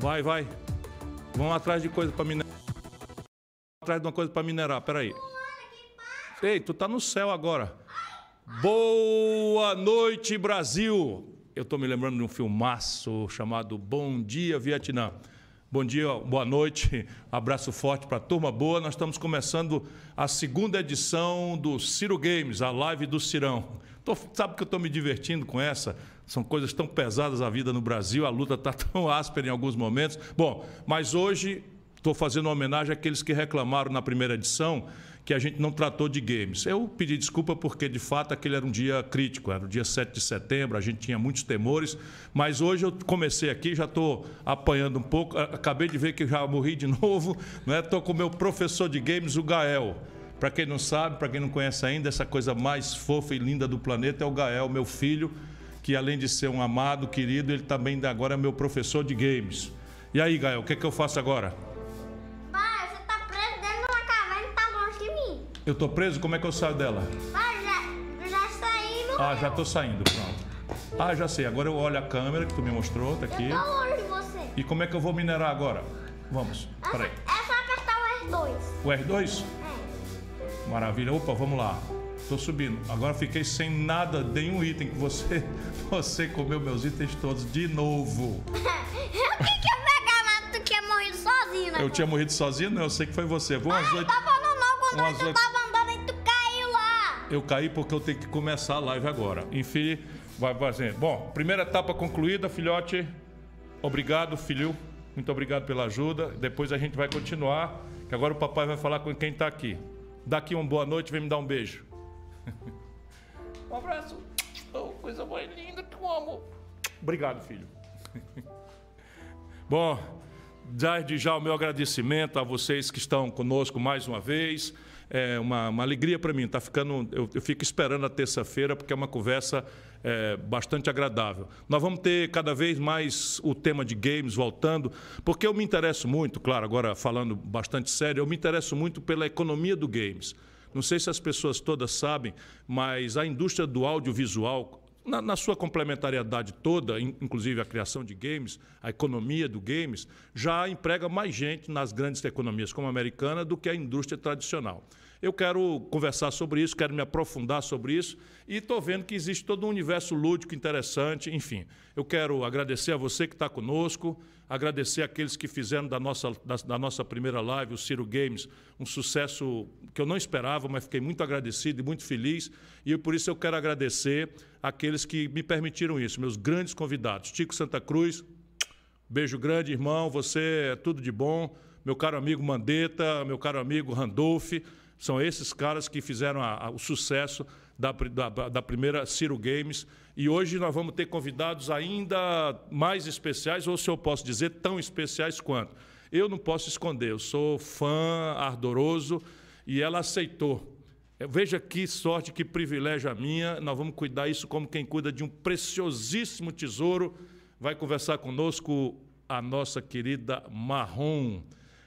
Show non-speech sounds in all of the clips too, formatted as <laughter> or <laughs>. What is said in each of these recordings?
Vai, vai. Vamos atrás de coisa para minerar. Atrás de uma coisa para minerar, peraí. Ei, tu tá no céu agora. Boa noite, Brasil! Eu estou me lembrando de um filmaço chamado Bom Dia Vietnã. Bom dia, boa noite, <laughs> abraço forte para a turma boa. Nós estamos começando a segunda edição do Ciro Games, a live do Cirão. Tô, sabe que eu estou me divertindo com essa? São coisas tão pesadas a vida no Brasil, a luta está <laughs> tão áspera em alguns momentos. Bom, mas hoje estou fazendo uma homenagem àqueles que reclamaram na primeira edição que a gente não tratou de games. Eu pedi desculpa porque, de fato, aquele era um dia crítico, era o dia 7 de setembro, a gente tinha muitos temores, mas hoje eu comecei aqui, já estou apanhando um pouco, acabei de ver que já morri de <laughs> novo, estou né? com o meu professor de games, o Gael. Para quem não sabe, para quem não conhece ainda, essa coisa mais fofa e linda do planeta é o Gael, meu filho, que além de ser um amado, querido, ele também agora é meu professor de games. E aí, Gael, o que, é que eu faço agora? Eu tô preso? Como é que eu saio dela? Ah, já, já saí no Ah, já tô saindo, pronto. Ah, já sei. Agora eu olho a câmera que tu me mostrou, tá aqui. Eu tô longe de você. E como é que eu vou minerar agora? Vamos, é peraí. É só apertar o R2. O R2? É. Maravilha. Opa, vamos lá. Tô subindo. Agora fiquei sem nada, nenhum item que você, <laughs> você comeu meus itens todos de novo. <laughs> eu que que eu pegava, tu tinha morrido sozinho, né? Eu tinha morrido sozinho? Não, eu sei que foi você. Vou às Ah, oito. tá falando não, quando Umas oito- tava andando e tu caiu lá. Eu caí porque eu tenho que começar a live agora. Enfim, vai fazer. Bom, primeira etapa concluída, filhote. Obrigado, filho. Muito obrigado pela ajuda. Depois a gente vai continuar, que agora o papai vai falar com quem está aqui. Daqui uma boa noite, vem me dar um beijo. <laughs> um abraço. Oh, coisa mais linda eu amo. Obrigado, filho. Bom, desde já o meu agradecimento a vocês que estão conosco mais uma vez. É uma, uma alegria para mim. Tá ficando, eu, eu fico esperando a terça-feira porque é uma conversa é, bastante agradável. Nós vamos ter cada vez mais o tema de games voltando, porque eu me interesso muito, claro, agora falando bastante sério, eu me interesso muito pela economia do games. Não sei se as pessoas todas sabem, mas a indústria do audiovisual na, na, sua complementariedade toda, in, inclusive a criação de games, a economia do games, já emprega mais gente nas grandes economias como a americana do que a indústria tradicional. Eu quero conversar sobre isso, quero me aprofundar sobre isso e estou vendo que existe todo um universo lúdico interessante. Enfim, eu quero agradecer a você que está conosco, agradecer aqueles que fizeram da nossa, da, da nossa primeira live, o Ciro Games, um sucesso que eu não esperava, mas fiquei muito agradecido e muito feliz. E por isso eu quero agradecer aqueles que me permitiram isso, meus grandes convidados. Tico Santa Cruz, beijo grande, irmão, você é tudo de bom. Meu caro amigo Mandetta, meu caro amigo Randolph, são esses caras que fizeram a, a, o sucesso da, da, da, primeira Ciro Games. E hoje nós vamos ter convidados ainda mais especiais, ou se eu posso dizer, tão especiais quanto. Eu não posso esconder, eu sou fã ardoroso e ela aceitou. Veja que sorte, que privilégio a minha. Nós vamos cuidar isso como quem cuida de um preciosíssimo tesouro. Vai conversar conosco a nossa querida Marrom,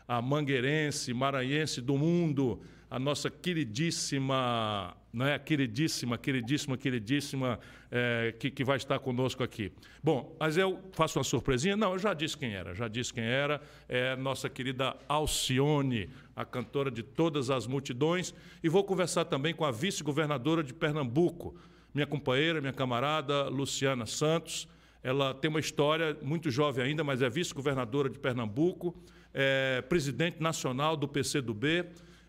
a mangueirense, maranhense do mundo, a nossa queridíssima, não é? Queridíssima, queridíssima, queridíssima, é, que, que vai estar conosco aqui. Bom, mas eu faço uma surpresinha? Não, eu já disse quem era, já disse quem era. É nossa querida Alcione, a cantora de todas as multidões. E vou conversar também com a vice-governadora de Pernambuco, minha companheira, minha camarada Luciana Santos. Ela tem uma história muito jovem ainda, mas é vice-governadora de Pernambuco, é presidente nacional do PCdoB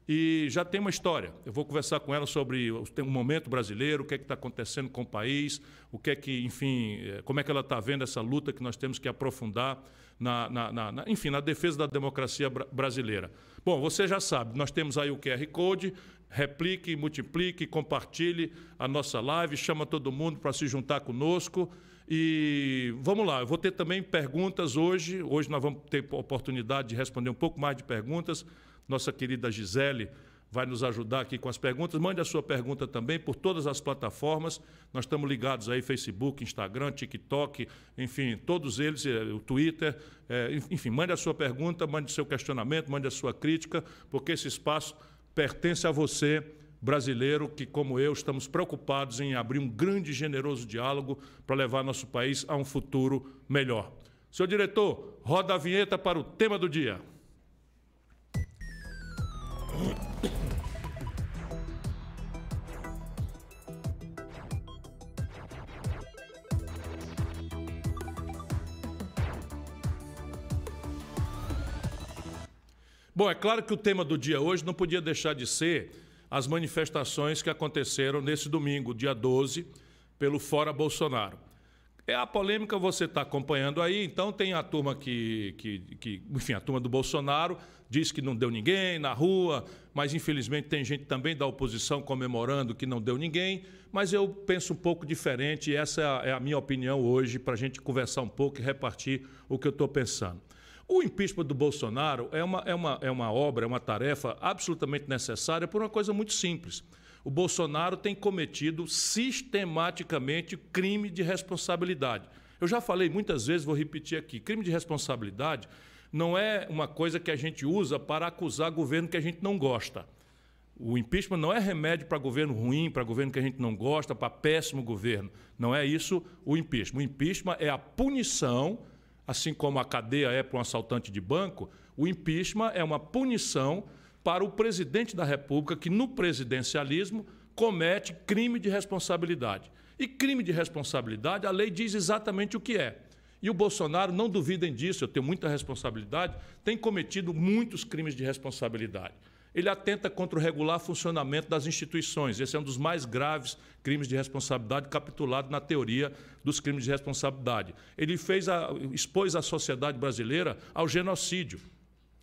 e já tem uma história. Eu vou conversar com ela sobre o momento brasileiro, o que é que está acontecendo com o país, o que é que, enfim, como é que ela está vendo essa luta que nós temos que aprofundar na, na, na enfim, na defesa da democracia brasileira. Bom, você já sabe, nós temos aí o QR Code, replique, multiplique, compartilhe a nossa live, chama todo mundo para se juntar conosco. E vamos lá, eu vou ter também perguntas hoje. Hoje nós vamos ter oportunidade de responder um pouco mais de perguntas. Nossa querida Gisele vai nos ajudar aqui com as perguntas. Mande a sua pergunta também por todas as plataformas. Nós estamos ligados aí, Facebook, Instagram, TikTok, enfim, todos eles, o Twitter. É, enfim, mande a sua pergunta, mande o seu questionamento, mande a sua crítica, porque esse espaço pertence a você, brasileiro, que, como eu, estamos preocupados em abrir um grande e generoso diálogo para levar nosso país a um futuro melhor. Senhor diretor, roda a vinheta para o tema do dia. Bom, é claro que o tema do dia hoje não podia deixar de ser as manifestações que aconteceram nesse domingo, dia 12, pelo Fora Bolsonaro. É a polêmica você está acompanhando aí, então tem a turma que, que, que, enfim, a turma do Bolsonaro diz que não deu ninguém na rua, mas infelizmente tem gente também da oposição comemorando que não deu ninguém, mas eu penso um pouco diferente e essa é a minha opinião hoje para a gente conversar um pouco e repartir o que eu estou pensando. O impeachment do Bolsonaro é uma, é, uma, é uma obra, é uma tarefa absolutamente necessária por uma coisa muito simples. O Bolsonaro tem cometido sistematicamente crime de responsabilidade. Eu já falei muitas vezes, vou repetir aqui: crime de responsabilidade não é uma coisa que a gente usa para acusar governo que a gente não gosta. O impeachment não é remédio para governo ruim, para governo que a gente não gosta, para péssimo governo. Não é isso o impeachment. O impeachment é a punição assim como a cadeia é para um assaltante de banco, o impeachment é uma punição para o presidente da República que, no presidencialismo, comete crime de responsabilidade. E crime de responsabilidade, a lei diz exatamente o que é. E o Bolsonaro, não duvidem disso, eu tenho muita responsabilidade, tem cometido muitos crimes de responsabilidade ele atenta contra o regular funcionamento das instituições. Esse é um dos mais graves crimes de responsabilidade capitulado na teoria dos crimes de responsabilidade. Ele fez a, expôs a sociedade brasileira ao genocídio.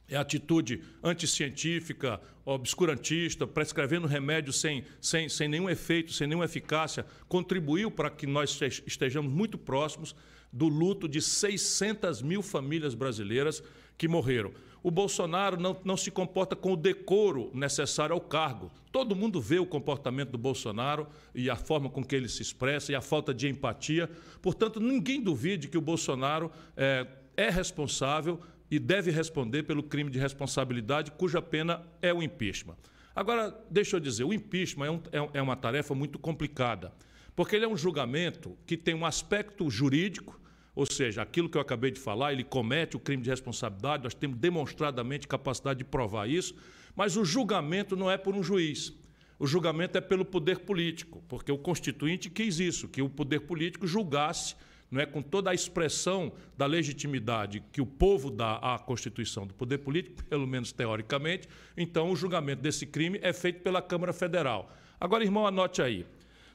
É atitude anticientífica, obscurantista, prescrevendo remédios sem, sem, sem nenhum efeito, sem nenhuma eficácia, contribuiu para que nós estejamos muito próximos do luto de 600 mil famílias brasileiras que morreram o Bolsonaro não, não se comporta com o decoro necessário ao cargo. Todo mundo vê o comportamento do Bolsonaro e a forma com que ele se expressa e a falta de empatia. Portanto, ninguém duvide que o Bolsonaro é, é responsável e deve responder pelo crime de responsabilidade, cuja pena é o impeachment. Agora, deixa eu dizer, o impeachment é, um, é, é uma tarefa muito complicada, porque ele é um julgamento que tem um aspecto jurídico ou seja, aquilo que eu acabei de falar, ele comete o crime de responsabilidade, nós temos demonstradamente capacidade de provar isso, mas o julgamento não é por um juiz. O julgamento é pelo poder político, porque o constituinte quis isso, que o poder político julgasse, não é com toda a expressão da legitimidade que o povo dá à Constituição do poder político, pelo menos teoricamente, então o julgamento desse crime é feito pela Câmara Federal. Agora, irmão, anote aí.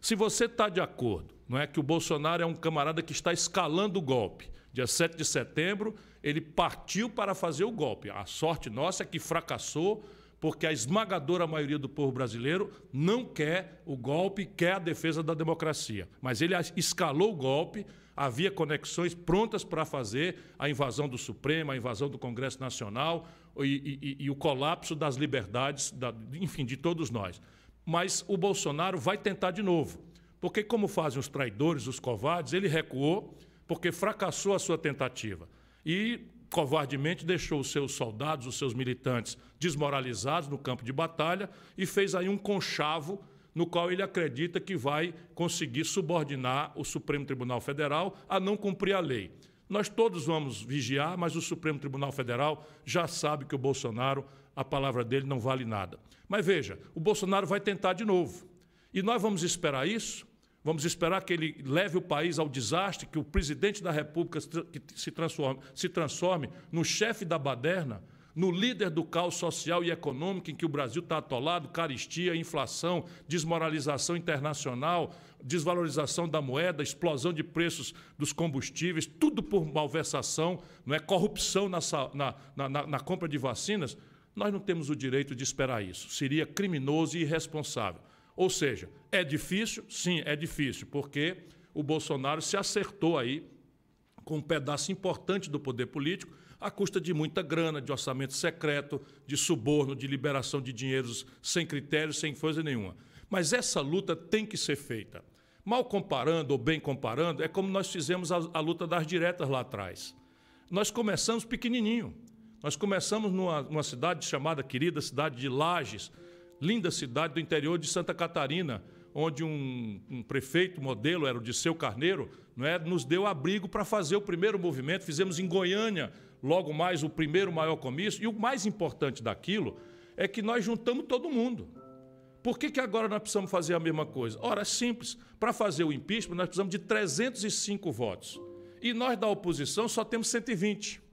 Se você está de acordo, não é que o Bolsonaro é um camarada que está escalando o golpe. Dia 7 de setembro, ele partiu para fazer o golpe. A sorte nossa é que fracassou, porque a esmagadora maioria do povo brasileiro não quer o golpe, quer a defesa da democracia. Mas ele escalou o golpe, havia conexões prontas para fazer a invasão do Supremo, a invasão do Congresso Nacional e, e, e o colapso das liberdades, da, enfim, de todos nós mas o Bolsonaro vai tentar de novo. Porque, como fazem os traidores, os covardes, ele recuou porque fracassou a sua tentativa. E, covardemente, deixou os seus soldados, os seus militantes desmoralizados no campo de batalha e fez aí um conchavo no qual ele acredita que vai conseguir subordinar o Supremo Tribunal Federal a não cumprir a lei. Nós todos vamos vigiar, mas o Supremo Tribunal Federal já sabe que o Bolsonaro, a palavra dele não vale nada. Mas veja, o Bolsonaro vai tentar de novo. E nós vamos esperar isso? Vamos esperar que ele leve o país ao desastre, que o presidente da República se transforme, se transforme no chefe da baderna, no líder do caos social e econômico em que o Brasil está atolado, caristia, inflação, desmoralização internacional, desvalorização da moeda, explosão de preços dos combustíveis, tudo por malversação, não é corrupção na, na, na, na compra de vacinas. Nós não temos o direito de esperar isso. Seria criminoso e irresponsável. Ou seja, é difícil? Sim, é difícil, porque o Bolsonaro se acertou aí com um pedaço importante do poder político à custa de muita grana, de orçamento secreto, de suborno, de liberação de dinheiros sem critérios, sem coisa nenhuma. Mas essa luta tem que ser feita. Mal comparando ou bem comparando, é como nós fizemos a, a luta das diretas lá atrás. Nós começamos pequenininho. Nós começamos numa, numa cidade chamada querida cidade de Lages, linda cidade do interior de Santa Catarina, onde um, um prefeito modelo, era o de Seu Carneiro, não é, nos deu abrigo para fazer o primeiro movimento. Fizemos em Goiânia, logo mais, o primeiro maior comício. E o mais importante daquilo é que nós juntamos todo mundo. Por que, que agora nós precisamos fazer a mesma coisa? Ora, é simples. Para fazer o impeachment, nós precisamos de 305 votos. E nós, da oposição, só temos 120.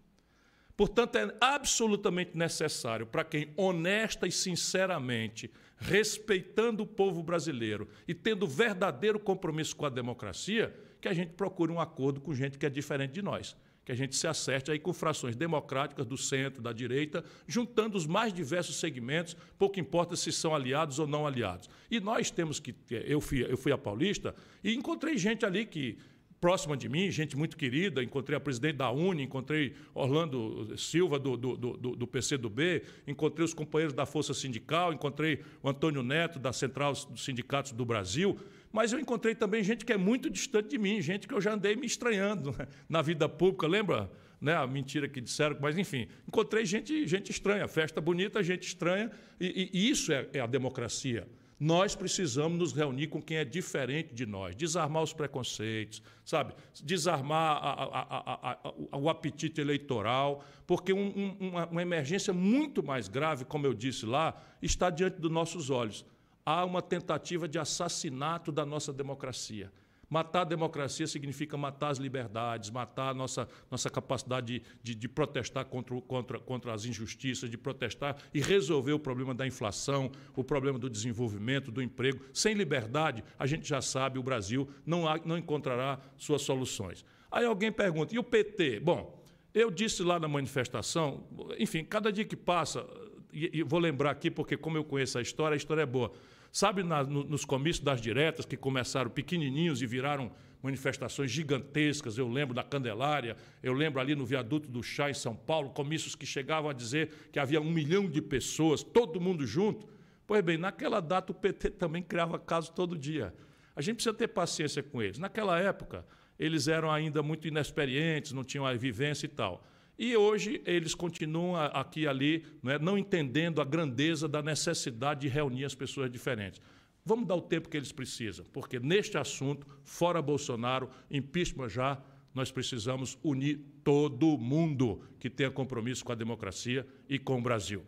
Portanto, é absolutamente necessário para quem honesta e sinceramente, respeitando o povo brasileiro e tendo verdadeiro compromisso com a democracia, que a gente procure um acordo com gente que é diferente de nós que a gente se acerte aí com frações democráticas do centro, da direita, juntando os mais diversos segmentos, pouco importa se são aliados ou não aliados. E nós temos que. Eu fui, eu fui a Paulista e encontrei gente ali que próxima de mim, gente muito querida. Encontrei a presidente da Uni, encontrei Orlando Silva, do, do, do, do PCdoB, encontrei os companheiros da Força Sindical, encontrei o Antônio Neto, da Central dos Sindicatos do Brasil. Mas eu encontrei também gente que é muito distante de mim, gente que eu já andei me estranhando <laughs> na vida pública, lembra? Né, a mentira que disseram, mas enfim, encontrei gente, gente estranha, festa bonita, gente estranha, e, e isso é, é a democracia. Nós precisamos nos reunir com quem é diferente de nós, desarmar os preconceitos, sabe? Desarmar a, a, a, o apetite eleitoral, porque um, um, uma, uma emergência muito mais grave, como eu disse lá, está diante dos nossos olhos há uma tentativa de assassinato da nossa democracia. Matar a democracia significa matar as liberdades, matar a nossa, nossa capacidade de, de, de, protestar contra, contra, contra as injustiças, de protestar e resolver o problema da inflação, o problema do desenvolvimento, do emprego. Sem liberdade, a gente já sabe, o Brasil não, há, não encontrará suas soluções. Aí alguém pergunta, e o PT? Bom, eu disse lá na manifestação, enfim, cada dia que passa, e, e vou lembrar aqui, porque como eu conheço a história, a história é boa. Sabe na, no, nos comícios das diretas, que começaram pequenininhos e viraram manifestações gigantescas, eu lembro da Candelária, eu lembro ali no viaduto do Chá, em São Paulo, comícios que chegavam a dizer que havia um milhão de pessoas, todo mundo junto. Pois bem, naquela data o PT também criava casos todo dia. A gente precisa ter paciência com eles. Naquela época, eles eram ainda muito inexperientes, não tinham a vivência e tal. E hoje eles continuam aqui e ali, não, é, não entendendo a grandeza da necessidade de reunir as pessoas diferentes. Vamos dar o tempo que eles precisam, porque neste assunto, fora Bolsonaro, impeachment já, nós precisamos unir todo mundo que tenha compromisso com a democracia e com o Brasil.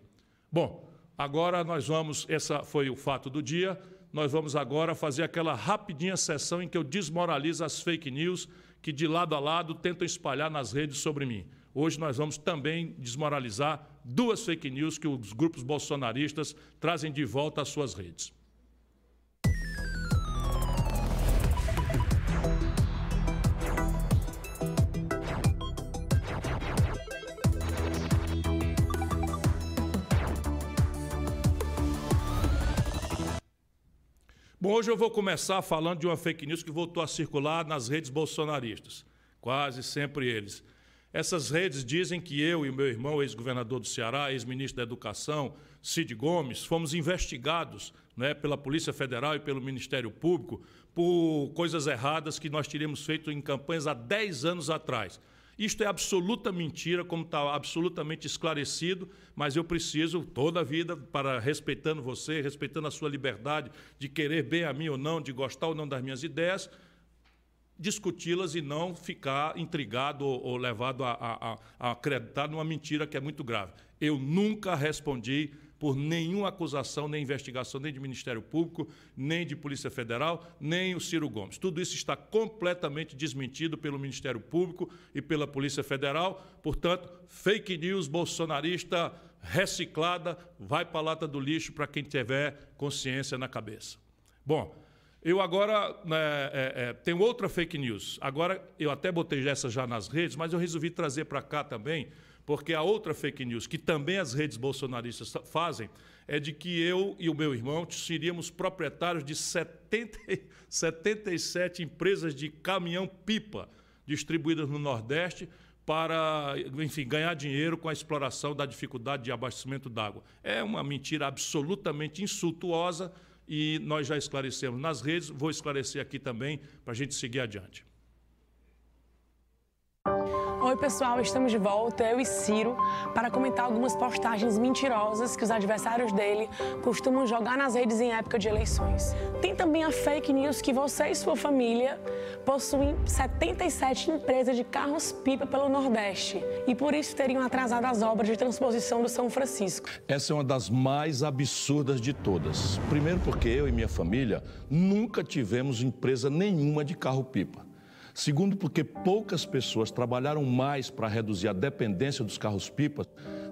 Bom, agora nós vamos, essa foi o fato do dia, nós vamos agora fazer aquela rapidinha sessão em que eu desmoralizo as fake news que de lado a lado tentam espalhar nas redes sobre mim. Hoje nós vamos também desmoralizar duas fake news que os grupos bolsonaristas trazem de volta às suas redes. Bom, hoje eu vou começar falando de uma fake news que voltou a circular nas redes bolsonaristas, quase sempre eles. Essas redes dizem que eu e meu irmão, ex-governador do Ceará, ex-ministro da Educação, Cid Gomes, fomos investigados né, pela Polícia Federal e pelo Ministério Público por coisas erradas que nós teríamos feito em campanhas há 10 anos atrás. Isto é absoluta mentira, como está absolutamente esclarecido, mas eu preciso toda a vida, para respeitando você, respeitando a sua liberdade de querer bem a mim ou não, de gostar ou não das minhas ideias, discuti-las e não ficar intrigado ou, ou levado a, a, a, acreditar numa mentira que é muito grave. Eu nunca respondi por nenhuma acusação, nem investigação, nem de Ministério Público, nem de Polícia Federal, nem o Ciro Gomes. Tudo isso está completamente desmentido pelo Ministério Público e pela Polícia Federal. Portanto, fake news bolsonarista reciclada vai para a lata do lixo para quem tiver consciência na cabeça. Bom, eu agora né, é, é, tenho outra fake news. Agora, eu até botei essa já nas redes, mas eu resolvi trazer para cá também, porque a outra fake news, que também as redes bolsonaristas fazem, é de que eu e o meu irmão seríamos proprietários de 70, 77 <laughs> empresas de caminhão-pipa distribuídas no Nordeste para, enfim, ganhar dinheiro com a exploração da dificuldade de abastecimento d'água. É uma mentira absolutamente insultuosa e nós já esclarecemos nas redes, vou esclarecer aqui também para a gente seguir adiante. Oi, pessoal, estamos de volta, eu e Ciro, para comentar algumas postagens mentirosas que os adversários dele costumam jogar nas redes em época de eleições. Tem também a fake news que você e sua família possuem 77 empresas de carros-pipa pelo Nordeste e por isso teriam atrasado as obras de transposição do São Francisco. Essa é uma das mais absurdas de todas. Primeiro, porque eu e minha família nunca tivemos empresa nenhuma de carro-pipa. Segundo, porque poucas pessoas trabalharam mais para reduzir a dependência dos carros-pipas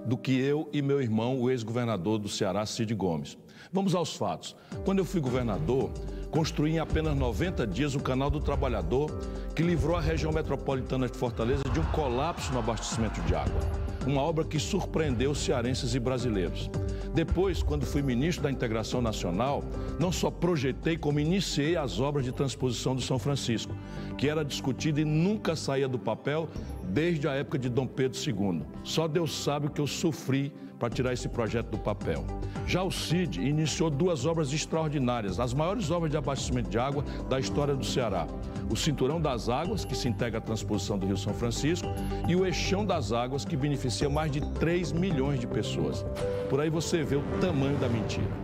do que eu e meu irmão, o ex-governador do Ceará, Cid Gomes. Vamos aos fatos. Quando eu fui governador, construí em apenas 90 dias o Canal do Trabalhador, que livrou a região metropolitana de Fortaleza de um colapso no abastecimento de água. Uma obra que surpreendeu cearenses e brasileiros. Depois, quando fui ministro da Integração Nacional, não só projetei, como iniciei as obras de transposição do São Francisco, que era discutida e nunca saía do papel desde a época de Dom Pedro II. Só Deus sabe o que eu sofri para tirar esse projeto do papel. Já o CID iniciou duas obras extraordinárias, as maiores obras de abastecimento de água da história do Ceará. O Cinturão das Águas, que se integra à transposição do Rio São Francisco, e o Eixão das Águas, que beneficia mais de 3 milhões de pessoas. Por aí você vê o tamanho da mentira.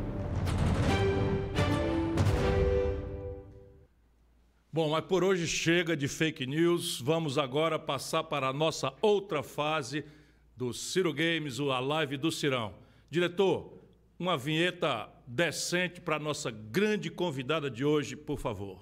Bom, mas por hoje chega de fake news. Vamos agora passar para a nossa outra fase do Ciro Games, a live do Cirão. Diretor, uma vinheta decente para a nossa grande convidada de hoje, por favor.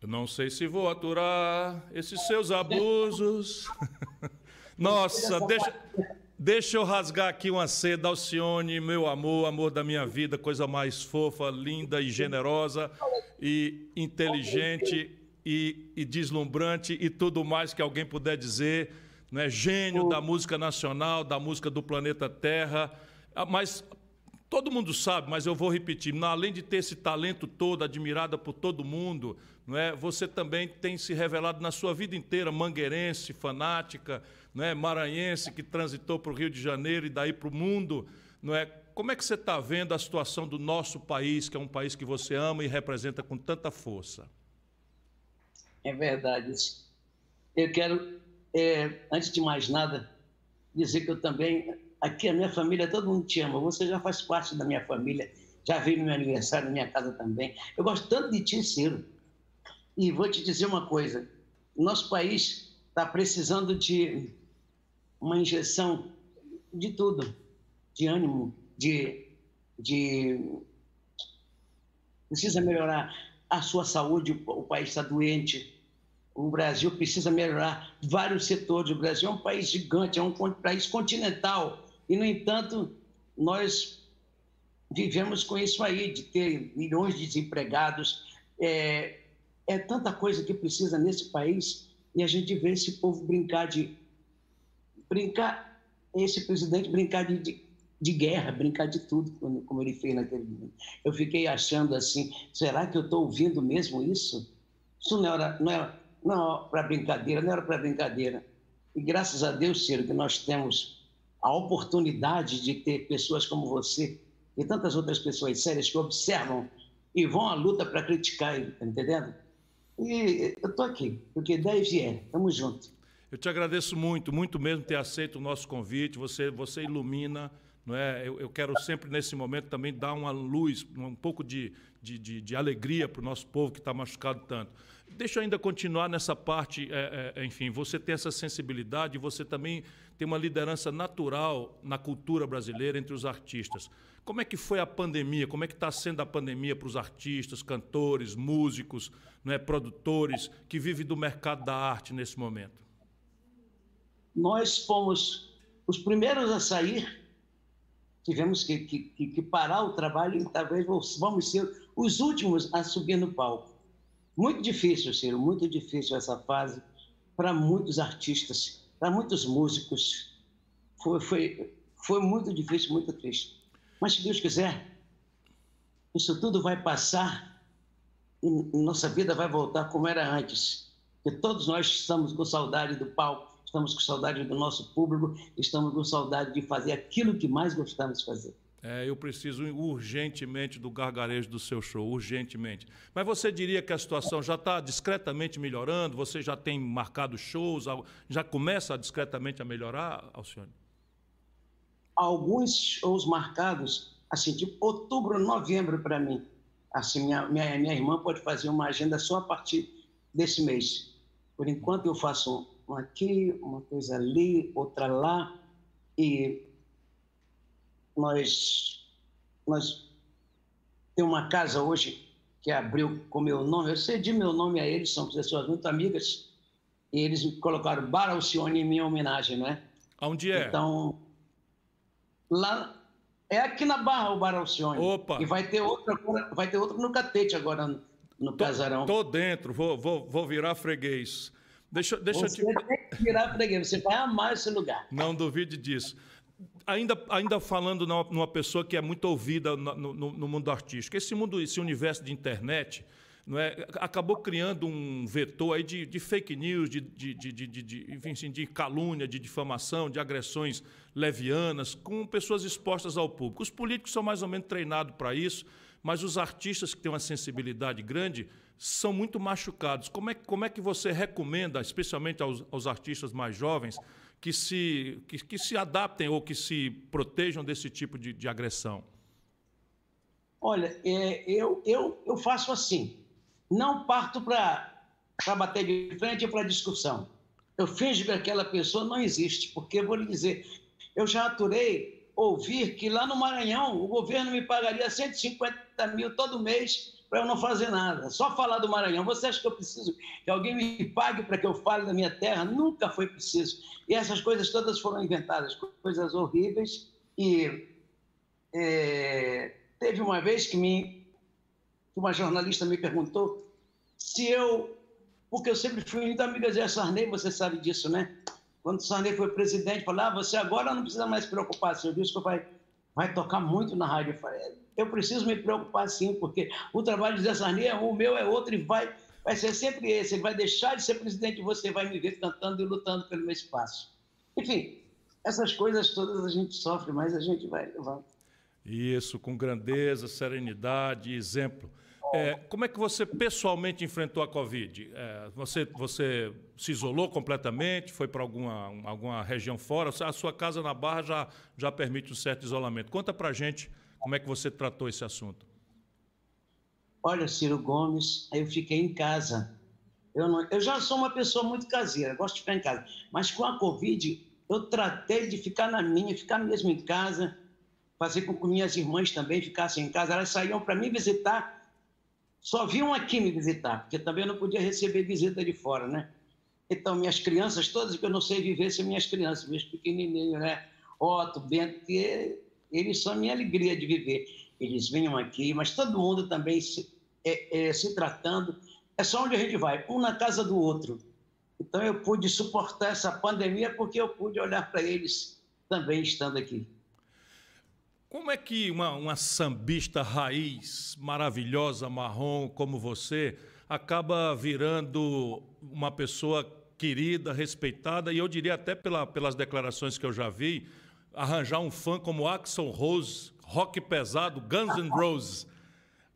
Eu não sei se vou aturar esses seus abusos. <laughs> Nossa, deixa, deixa eu rasgar aqui uma seda, Alcione, meu amor, amor da minha vida, coisa mais fofa, linda e generosa e inteligente e, e deslumbrante e tudo mais que alguém puder dizer, né? Gênio da música nacional, da música do planeta Terra, ah, mas Todo mundo sabe, mas eu vou repetir. Além de ter esse talento todo, admirada por todo mundo, não é? Você também tem se revelado na sua vida inteira mangueirense, fanática, não é? Maranhense que transitou para o Rio de Janeiro e daí para o mundo, não é? Como é que você está vendo a situação do nosso país, que é um país que você ama e representa com tanta força? É verdade. Eu quero, é, antes de mais nada, dizer que eu também aqui a minha família, todo mundo te ama. Você já faz parte da minha família, já veio no meu aniversário, na minha casa também. Eu gosto tanto de ti, Ciro. E vou te dizer uma coisa: nosso país está precisando de uma injeção de tudo, de ânimo, de, de precisa melhorar a sua saúde. O país está doente. O Brasil precisa melhorar vários setores. O Brasil é um país gigante, é um país continental e, no entanto, nós vivemos com isso aí, de ter milhões de desempregados. É, é tanta coisa que precisa nesse país e a gente vê esse povo brincar de. Brincar, esse presidente brincar de, de, de guerra, brincar de tudo, como ele fez naquele momento. Eu fiquei achando assim: será que eu estou ouvindo mesmo isso? Isso não era, não era, não para brincadeira, não era para brincadeira. E graças a Deus, Ciro, que nós temos a oportunidade de ter pessoas como você e tantas outras pessoas sérias que observam e vão à luta para criticar, tá entendendo? E eu estou aqui, porque daí vier, estamos juntos. Eu te agradeço muito, muito mesmo ter aceito o nosso convite, você, você ilumina, não é? Eu, eu quero sempre nesse momento também dar uma luz, um pouco de, de, de, de alegria para o nosso povo que está machucado tanto. Deixa eu ainda continuar nessa parte, é, é, enfim, você tem essa sensibilidade, você também tem uma liderança natural na cultura brasileira entre os artistas. Como é que foi a pandemia? Como é que está sendo a pandemia para os artistas, cantores, músicos, não é, produtores que vivem do mercado da arte nesse momento? Nós fomos os primeiros a sair, tivemos que, que, que parar o trabalho e talvez vamos ser os últimos a subir no palco. Muito difícil, Ciro, muito difícil essa fase para muitos artistas para muitos músicos foi, foi, foi muito difícil, muito triste. Mas se Deus quiser, isso tudo vai passar e nossa vida vai voltar como era antes. Todos nós estamos com saudade do palco, estamos com saudade do nosso público, estamos com saudade de fazer aquilo que mais gostamos de fazer. É, eu preciso urgentemente do gargarejo do seu show, urgentemente. Mas você diria que a situação já está discretamente melhorando? Você já tem marcado shows? Já começa discretamente a melhorar, Alcione? Alguns shows marcados, assim, tipo outubro, novembro para mim. Assim, minha, minha, minha irmã pode fazer uma agenda só a partir desse mês. Por enquanto eu faço uma aqui, uma coisa ali, outra lá, e nós, nós temos uma casa hoje que abriu com meu nome, eu cedi meu nome a eles, são pessoas muito amigas, e eles colocaram Bar Alcione em minha homenagem, né? Onde é? Então, lá é aqui na Barra o Bar Alcione. Opa! E vai ter outra, vai ter outra no Catete agora no, no tô, Casarão. Tô dentro, vou, vou, vou virar freguês. Deixa, deixa você eu te... tem que virar freguês, você vai amar esse lugar. Não duvide disso ainda, ainda falando numa pessoa que é muito ouvida no, no, no, mundo artístico, esse mundo, esse universo de internet, não é, acabou criando um vetor aí de, de fake news, de, de, de, de, de, enfim, assim, de calúnia, de difamação, de agressões levianas, com pessoas expostas ao público. Os políticos são mais ou menos treinados para isso, mas os artistas que têm uma sensibilidade grande são muito machucados. Como é, como é que você recomenda, especialmente aos, aos artistas mais jovens, que se, que, que se adaptem ou que se protejam desse tipo de, de agressão? Olha, é, eu, eu, eu faço assim. Não parto para bater de frente para discussão. Eu finjo que aquela pessoa não existe, porque vou lhe dizer, eu já aturei ouvir que lá no Maranhão o governo me pagaria 150 mil todo mês para eu não fazer nada. Só falar do Maranhão. Você acha que eu preciso que alguém me pague para que eu fale da minha terra? Nunca foi preciso. E essas coisas todas foram inventadas, coisas horríveis. E é, teve uma vez que me, uma jornalista me perguntou se eu, porque eu sempre fui muito amiga de Sarney, você sabe disso, né? Quando Sarney foi presidente, falou: ah, você agora não precisa mais se preocupar, seu disco vai, vai tocar muito na rádio. Eu falei, eu preciso me preocupar sim, porque o trabalho de Zé Sarney é um, o meu é outro e vai, vai ser sempre esse. Ele vai deixar de ser presidente e você vai me ver cantando e lutando pelo meu espaço. Enfim, essas coisas todas a gente sofre, mas a gente vai levar. Isso, com grandeza, serenidade, exemplo. É, como é que você pessoalmente enfrentou a Covid? É, você, você se isolou completamente? Foi para alguma, alguma região fora? A sua casa na Barra já, já permite um certo isolamento. Conta para gente como é que você tratou esse assunto? Olha, Ciro Gomes, eu fiquei em casa. Eu, não, eu já sou uma pessoa muito caseira, gosto de ficar em casa. Mas com a Covid, eu tratei de ficar na minha, ficar mesmo em casa, fazer com que minhas irmãs também ficassem em casa. Elas saíam para me visitar, só vinham aqui me visitar, porque também eu não podia receber visita de fora, né? Então, minhas crianças todas, que eu não sei viver sem minhas crianças, meus pequenininhos, né? Otto, Bento, eles são a minha alegria de viver. Eles venham aqui, mas todo mundo também se, é, é, se tratando. É só onde a gente vai, um na casa do outro. Então eu pude suportar essa pandemia porque eu pude olhar para eles também estando aqui. Como é que uma, uma sambista raiz maravilhosa, marrom, como você, acaba virando uma pessoa querida, respeitada, e eu diria até pela, pelas declarações que eu já vi, arranjar um fã como Axel Rose, rock pesado, Guns N' Roses.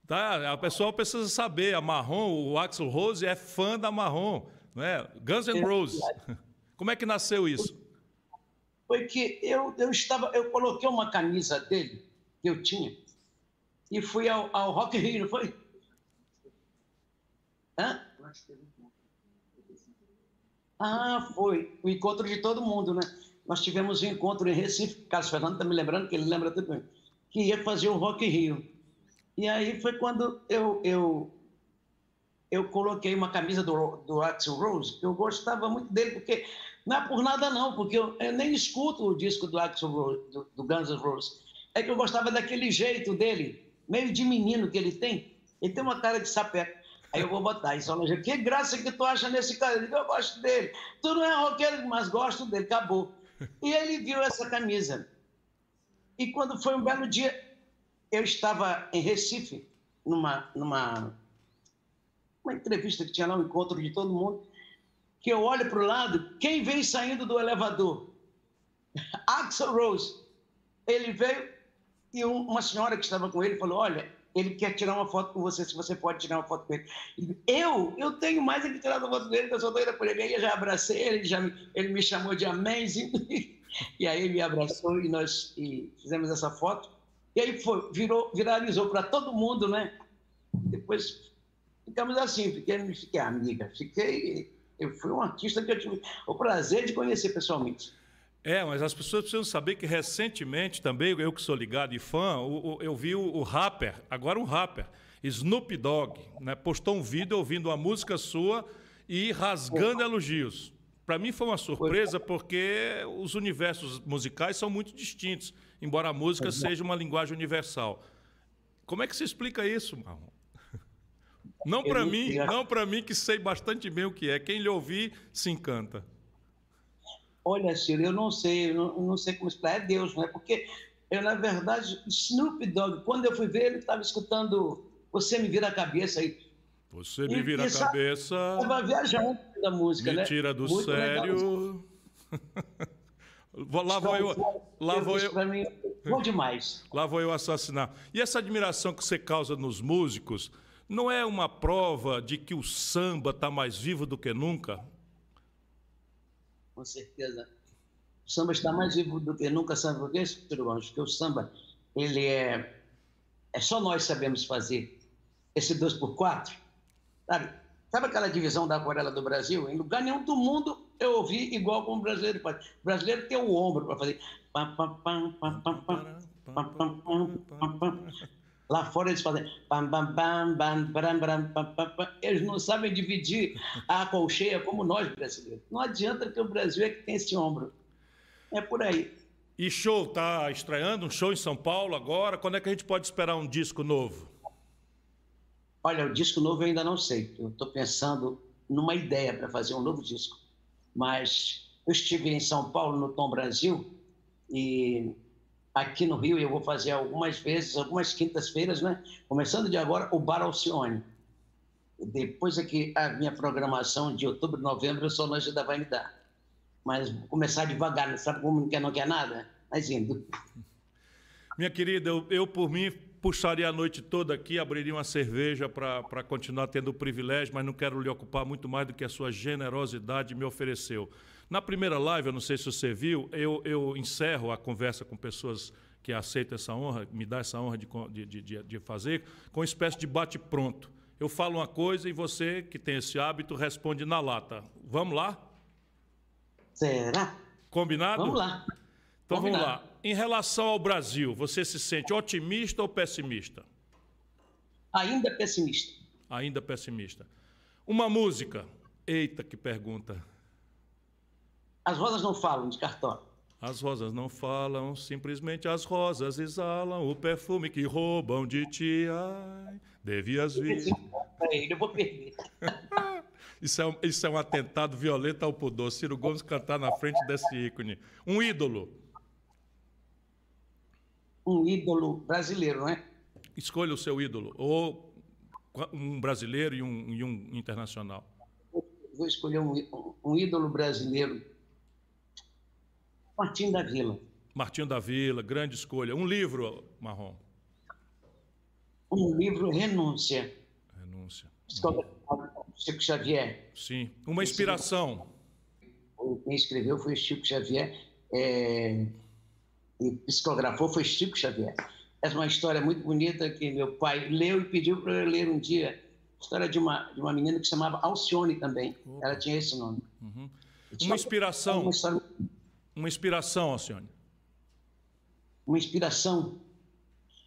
Tá? A pessoa precisa saber, a Marrom, o Axel Rose é fã da Marrom, né? Guns N' Roses. Como é que nasceu isso? Foi que eu, eu estava, eu coloquei uma camisa dele que eu tinha e fui ao, ao Rock Rio, foi? Hã? Ah, foi. O encontro de todo mundo, né? nós tivemos um encontro em Recife, Carlos Fernando está me lembrando, que ele lembra também, que ia fazer o Rock Rio. E aí foi quando eu, eu, eu coloquei uma camisa do, do Axel Rose, que eu gostava muito dele, porque não é por nada não, porque eu, eu nem escuto o disco do do, do Guns N' Roses. É que eu gostava daquele jeito dele, meio de menino que ele tem. Ele tem uma cara de sapeca. Aí eu vou botar isso. Que graça que tu acha nesse cara? Eu, eu gosto dele. Tu não é roqueiro, mas gosto dele. Acabou. E ele viu essa camisa. E quando foi um belo dia, eu estava em Recife, numa, numa uma entrevista que tinha lá, um encontro de todo mundo, que eu olho para o lado, quem vem saindo do elevador? <laughs> Axel Rose. Ele veio e uma senhora que estava com ele falou: Olha, ele quer tirar uma foto com você, se você pode tirar uma foto com ele. Eu, eu tenho mais é que tirar uma foto com ele, que eu sou doida por ele. Aí eu já abracei ele, já, ele me chamou de amazing, <laughs> e aí ele me abraçou e nós e fizemos essa foto. E aí foi, virou, viralizou para todo mundo, né? Depois ficamos assim, fiquei, fiquei amiga, fiquei. Eu fui um artista que eu tive o prazer de conhecer pessoalmente. É, mas as pessoas precisam saber que recentemente também, eu que sou ligado e fã, eu vi o rapper, agora um rapper, Snoop Dogg, né, postou um vídeo ouvindo uma música sua e rasgando elogios. Para mim foi uma surpresa porque os universos musicais são muito distintos, embora a música seja uma linguagem universal. Como é que se explica isso, Marlon? Não para mim, não para mim que sei bastante bem o que é. Quem lhe ouvir se encanta. Olha, Ciro, eu não sei, eu não, não sei como explicar. É Deus, não é? Porque eu, na verdade, Snoop Dogg, quando eu fui ver, ele estava escutando Você Me Vira a Cabeça aí. Você me vira e, a cabeça. Estava viajando da música, me né? tira do Muito sério. <laughs> lá vou eu. Lá vou eu. Mim, bom demais. Lá vou eu assassinar. E essa admiração que você causa nos músicos não é uma prova de que o samba está mais vivo do que nunca? com certeza. O samba está mais vivo do que nunca, sabe por quê? Porque o samba, ele é... É só nós sabemos fazer esse 2 por 4 sabe? Sabe aquela divisão da aquarela do Brasil? Em lugar nenhum do mundo eu ouvi igual como o brasileiro faz. O brasileiro tem o ombro para fazer. Lá fora eles fazem. Bam, bam, bam, bam, bam, bam, bam, bam, Eles não sabem dividir a colcheia como nós brasileiros. Não adianta que o Brasil é que tem esse ombro. É por aí. E show, tá estreando um show em São Paulo agora. Quando é que a gente pode esperar um disco novo? Olha, o disco novo eu ainda não sei. Eu estou pensando numa ideia para fazer um novo disco. Mas eu estive em São Paulo, no Tom Brasil, e aqui no Rio eu vou fazer algumas vezes, algumas quintas-feiras, né? Começando de agora, o Bar Alcione. Depois é que a minha programação de outubro, novembro, só nós ainda vai me dar. Mas vou começar devagar, né? sabe como quer, não quer nada? Mas indo. Minha querida, eu, eu por mim puxaria a noite toda aqui, abriria uma cerveja para continuar tendo o privilégio, mas não quero lhe ocupar muito mais do que a sua generosidade me ofereceu. Na primeira live, eu não sei se você viu, eu, eu encerro a conversa com pessoas que aceitam essa honra, me dá essa honra de, de, de, de fazer, com uma espécie de bate-pronto. Eu falo uma coisa e você, que tem esse hábito, responde na lata. Vamos lá? Será? Combinado? Vamos lá. Então Combinado. vamos lá. Em relação ao Brasil, você se sente otimista ou pessimista? Ainda pessimista. Ainda pessimista. Uma música. Eita, que pergunta. As rosas não falam de cartão. As rosas não falam, simplesmente as rosas exalam o perfume que roubam de ti. Ai, devias vir. Eu vou perder. <laughs> isso, é um, isso é um atentado violento ao pudor. Ciro Gomes cantar na frente desse ícone. Um ídolo. Um ídolo brasileiro, não é? Escolha o seu ídolo. Ou um brasileiro e um, e um internacional. Vou escolher um, um ídolo brasileiro Martim da Vila. Martim da Vila, grande escolha. Um livro, Marrom. Um livro, Renúncia. Renúncia. Chico Xavier. Sim. Uma inspiração. Quem escreveu foi Chico Xavier. É... E psicografou foi Chico Xavier. Essa é uma história muito bonita que meu pai leu e pediu para eu ler um dia. História de uma, de uma menina que se chamava Alcione também. Opa. Ela tinha esse nome. Uhum. Uma inspiração. Uma história uma inspiração, Alcione. Uma inspiração.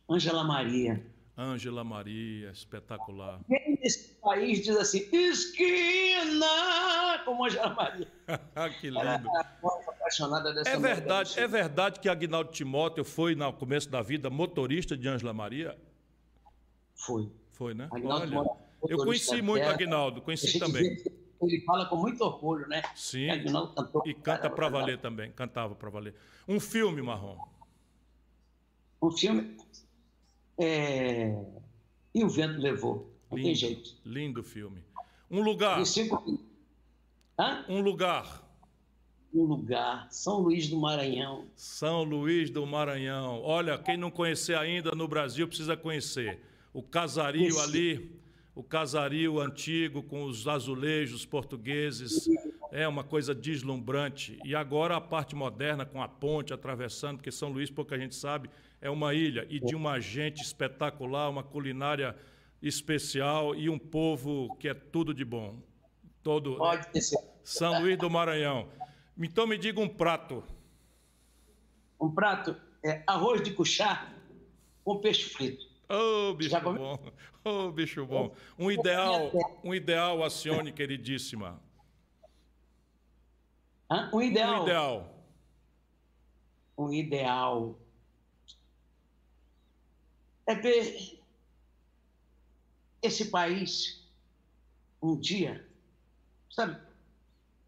Ângela Maria. Ângela Maria, espetacular. Quem nesse país diz assim, esquina, como Ângela Maria. <laughs> que lindo. Era apaixonada dessa é verdade, é verdade que Agnaldo Timóteo foi, no começo da vida, motorista de Ângela Maria? Foi. Foi, né? Agnaldo Olha, eu conheci muito Agnaldo, conheci também ele fala com muito orgulho, né? Sim. cantou, e canta para valer também, cantava para valer. Um filme, Marrom. Um filme. É... E o vento levou. Não lindo, tem jeito. Lindo filme. Um lugar. Cinco... Um lugar. Um lugar. São Luís do Maranhão. São Luís do Maranhão. Olha, quem não conhecer ainda no Brasil precisa conhecer. O casario Esse... ali, o casario antigo com os azulejos portugueses. É uma coisa deslumbrante. E agora a parte moderna com a ponte atravessando, porque São Luís, pouca gente sabe, é uma ilha e de uma gente espetacular, uma culinária especial e um povo que é tudo de bom. Todo Pode ter São Luís do Maranhão. Então me diga um prato. Um prato é arroz de cuchá com peixe frito. Ô, oh, bicho bom. Ô, oh, bicho bom. Um ideal, um ideal, acione, queridíssima. Hã? Um ideal. Um ideal. Um ideal. É ver esse país um dia, sabe?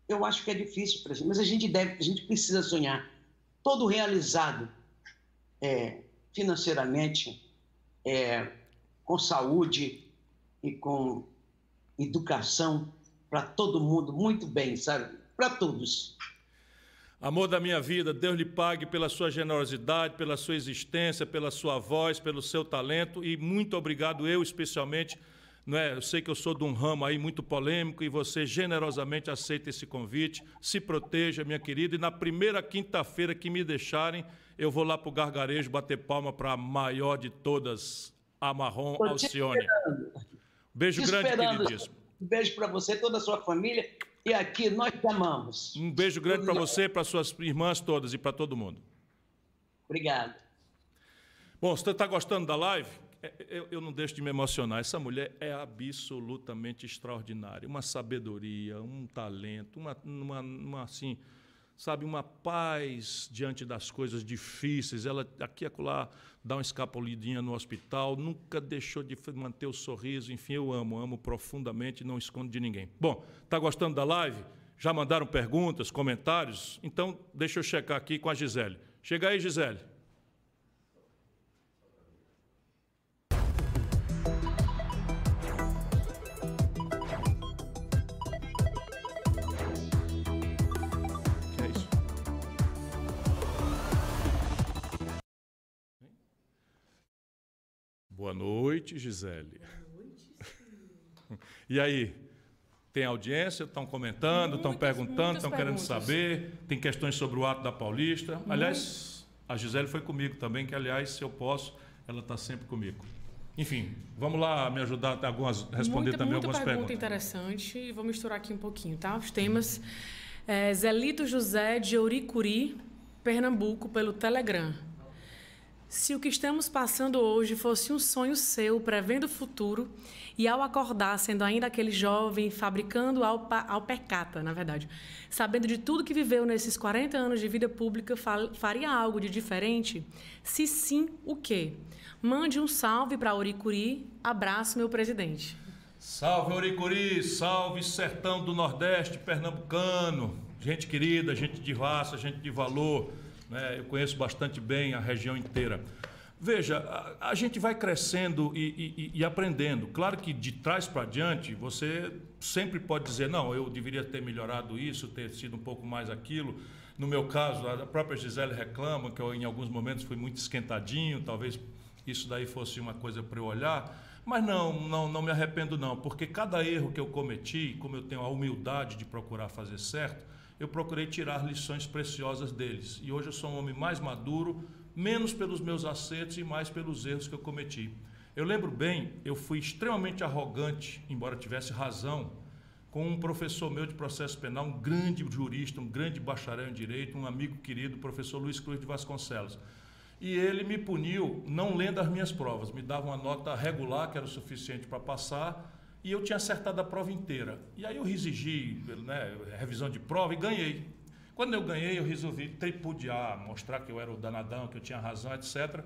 Eu acho que é difícil, presidente, mas a gente deve, a gente precisa sonhar. Todo realizado é, financeiramente, é, com saúde e com educação para todo mundo, muito bem, sabe? Para todos. Amor da minha vida, Deus lhe pague pela sua generosidade, pela sua existência, pela sua voz, pelo seu talento e muito obrigado, eu especialmente. Não é? Eu sei que eu sou de um ramo aí muito polêmico e você generosamente aceita esse convite. Se proteja, minha querida, e na primeira quinta-feira que me deixarem, eu vou lá para o Gargarejo bater palma para a maior de todas, a Marrom Alcione. Beijo grande, queridíssimo. Um beijo para você toda a sua família. E aqui nós te amamos. Um beijo grande para você, para suas irmãs todas e para todo mundo. Obrigado. Bom, você está gostando da live? É, eu, eu, não deixo de me emocionar. Essa mulher é absolutamente extraordinária. Uma sabedoria, um talento, uma, uma, uma assim, sabe, uma paz diante das coisas difíceis. Ela aqui e acolá dá uma escapulidinha no hospital, nunca deixou de manter o sorriso. Enfim, eu amo, amo profundamente não escondo de ninguém. Bom, está gostando da live? Já mandaram perguntas, comentários? Então, deixa eu checar aqui com a Gisele. Chega aí, Gisele. Noite, Gisele. Boa noite. <laughs> e aí? Tem audiência? Estão comentando, estão perguntando, estão querendo saber? Tem questões sobre o ato da Paulista? Aliás, a Gisele foi comigo também, que aliás, se eu posso, ela está sempre comigo. Enfim, vamos lá me ajudar a algumas, responder muita, também muita algumas pergunta perguntas. interessante. Vou misturar aqui um pouquinho, tá? Os temas. É, Zelito José de Ouricuri, Pernambuco, pelo Telegram. Se o que estamos passando hoje fosse um sonho seu, prevendo o futuro, e ao acordar, sendo ainda aquele jovem, fabricando alpercata, na verdade, sabendo de tudo que viveu nesses 40 anos de vida pública, faria algo de diferente? Se sim, o quê? Mande um salve para Oricuri. Abraço, meu presidente. Salve, Oricuri! Salve, sertão do Nordeste pernambucano! Gente querida, gente de raça, gente de valor né? eu conheço bastante bem a região inteira. Veja, a, a gente vai crescendo e, e, e, aprendendo. Claro que de trás para diante, você sempre pode dizer: não, eu deveria ter melhorado isso, ter sido um pouco mais aquilo. No meu caso, a própria Gisele reclama que eu, em alguns momentos, fui muito esquentadinho, talvez isso daí fosse uma coisa para eu olhar. Mas não, não, não me arrependo, não, porque cada erro que eu cometi, como eu tenho a humildade de procurar fazer certo, eu procurei tirar lições preciosas deles. E hoje eu sou um homem mais maduro, menos pelos meus acertos e mais pelos erros que eu cometi. Eu lembro bem, eu fui extremamente arrogante, embora tivesse razão, com um professor meu de processo penal, um grande jurista, um grande bacharel em direito, um amigo querido, o professor Luiz Cruz de Vasconcelos. E ele me puniu não lendo as minhas provas, me dava uma nota regular, que era o suficiente para passar, e eu tinha acertado a prova inteira. E aí eu exigi né, revisão de prova e ganhei. Quando eu ganhei, eu resolvi tripudiar, mostrar que eu era o danadão, que eu tinha razão, etc.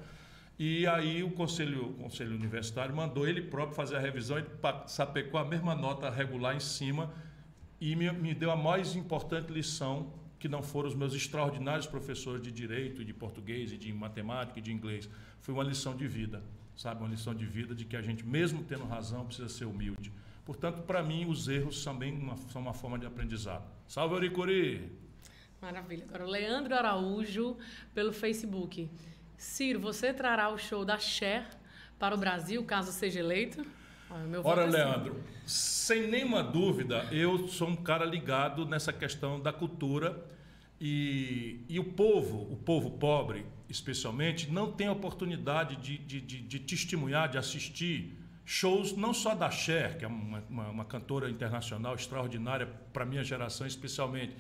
E aí o conselho, o conselho universitário mandou ele próprio fazer a revisão e sapecou a mesma nota regular em cima e me, me deu a mais importante lição, que não foram os meus extraordinários professores de direito, de português, e de matemática e de inglês. Foi uma lição de vida sabe? Uma lição de vida de que a gente, mesmo tendo razão, precisa ser humilde. Portanto, para mim, os erros também uma, são uma forma de aprendizado. Salve, Oricuri! Maravilha. Agora, o Leandro Araújo, pelo Facebook. Ciro, você trará o show da Cher para o Brasil, caso seja eleito? Ora, é Leandro, sem nenhuma dúvida, eu sou um cara ligado nessa questão da cultura e, e o povo, o povo pobre especialmente, não tem oportunidade de, de, de, de testemunhar, de assistir shows não só da Cher, que é uma, uma, uma cantora internacional extraordinária para minha geração especialmente.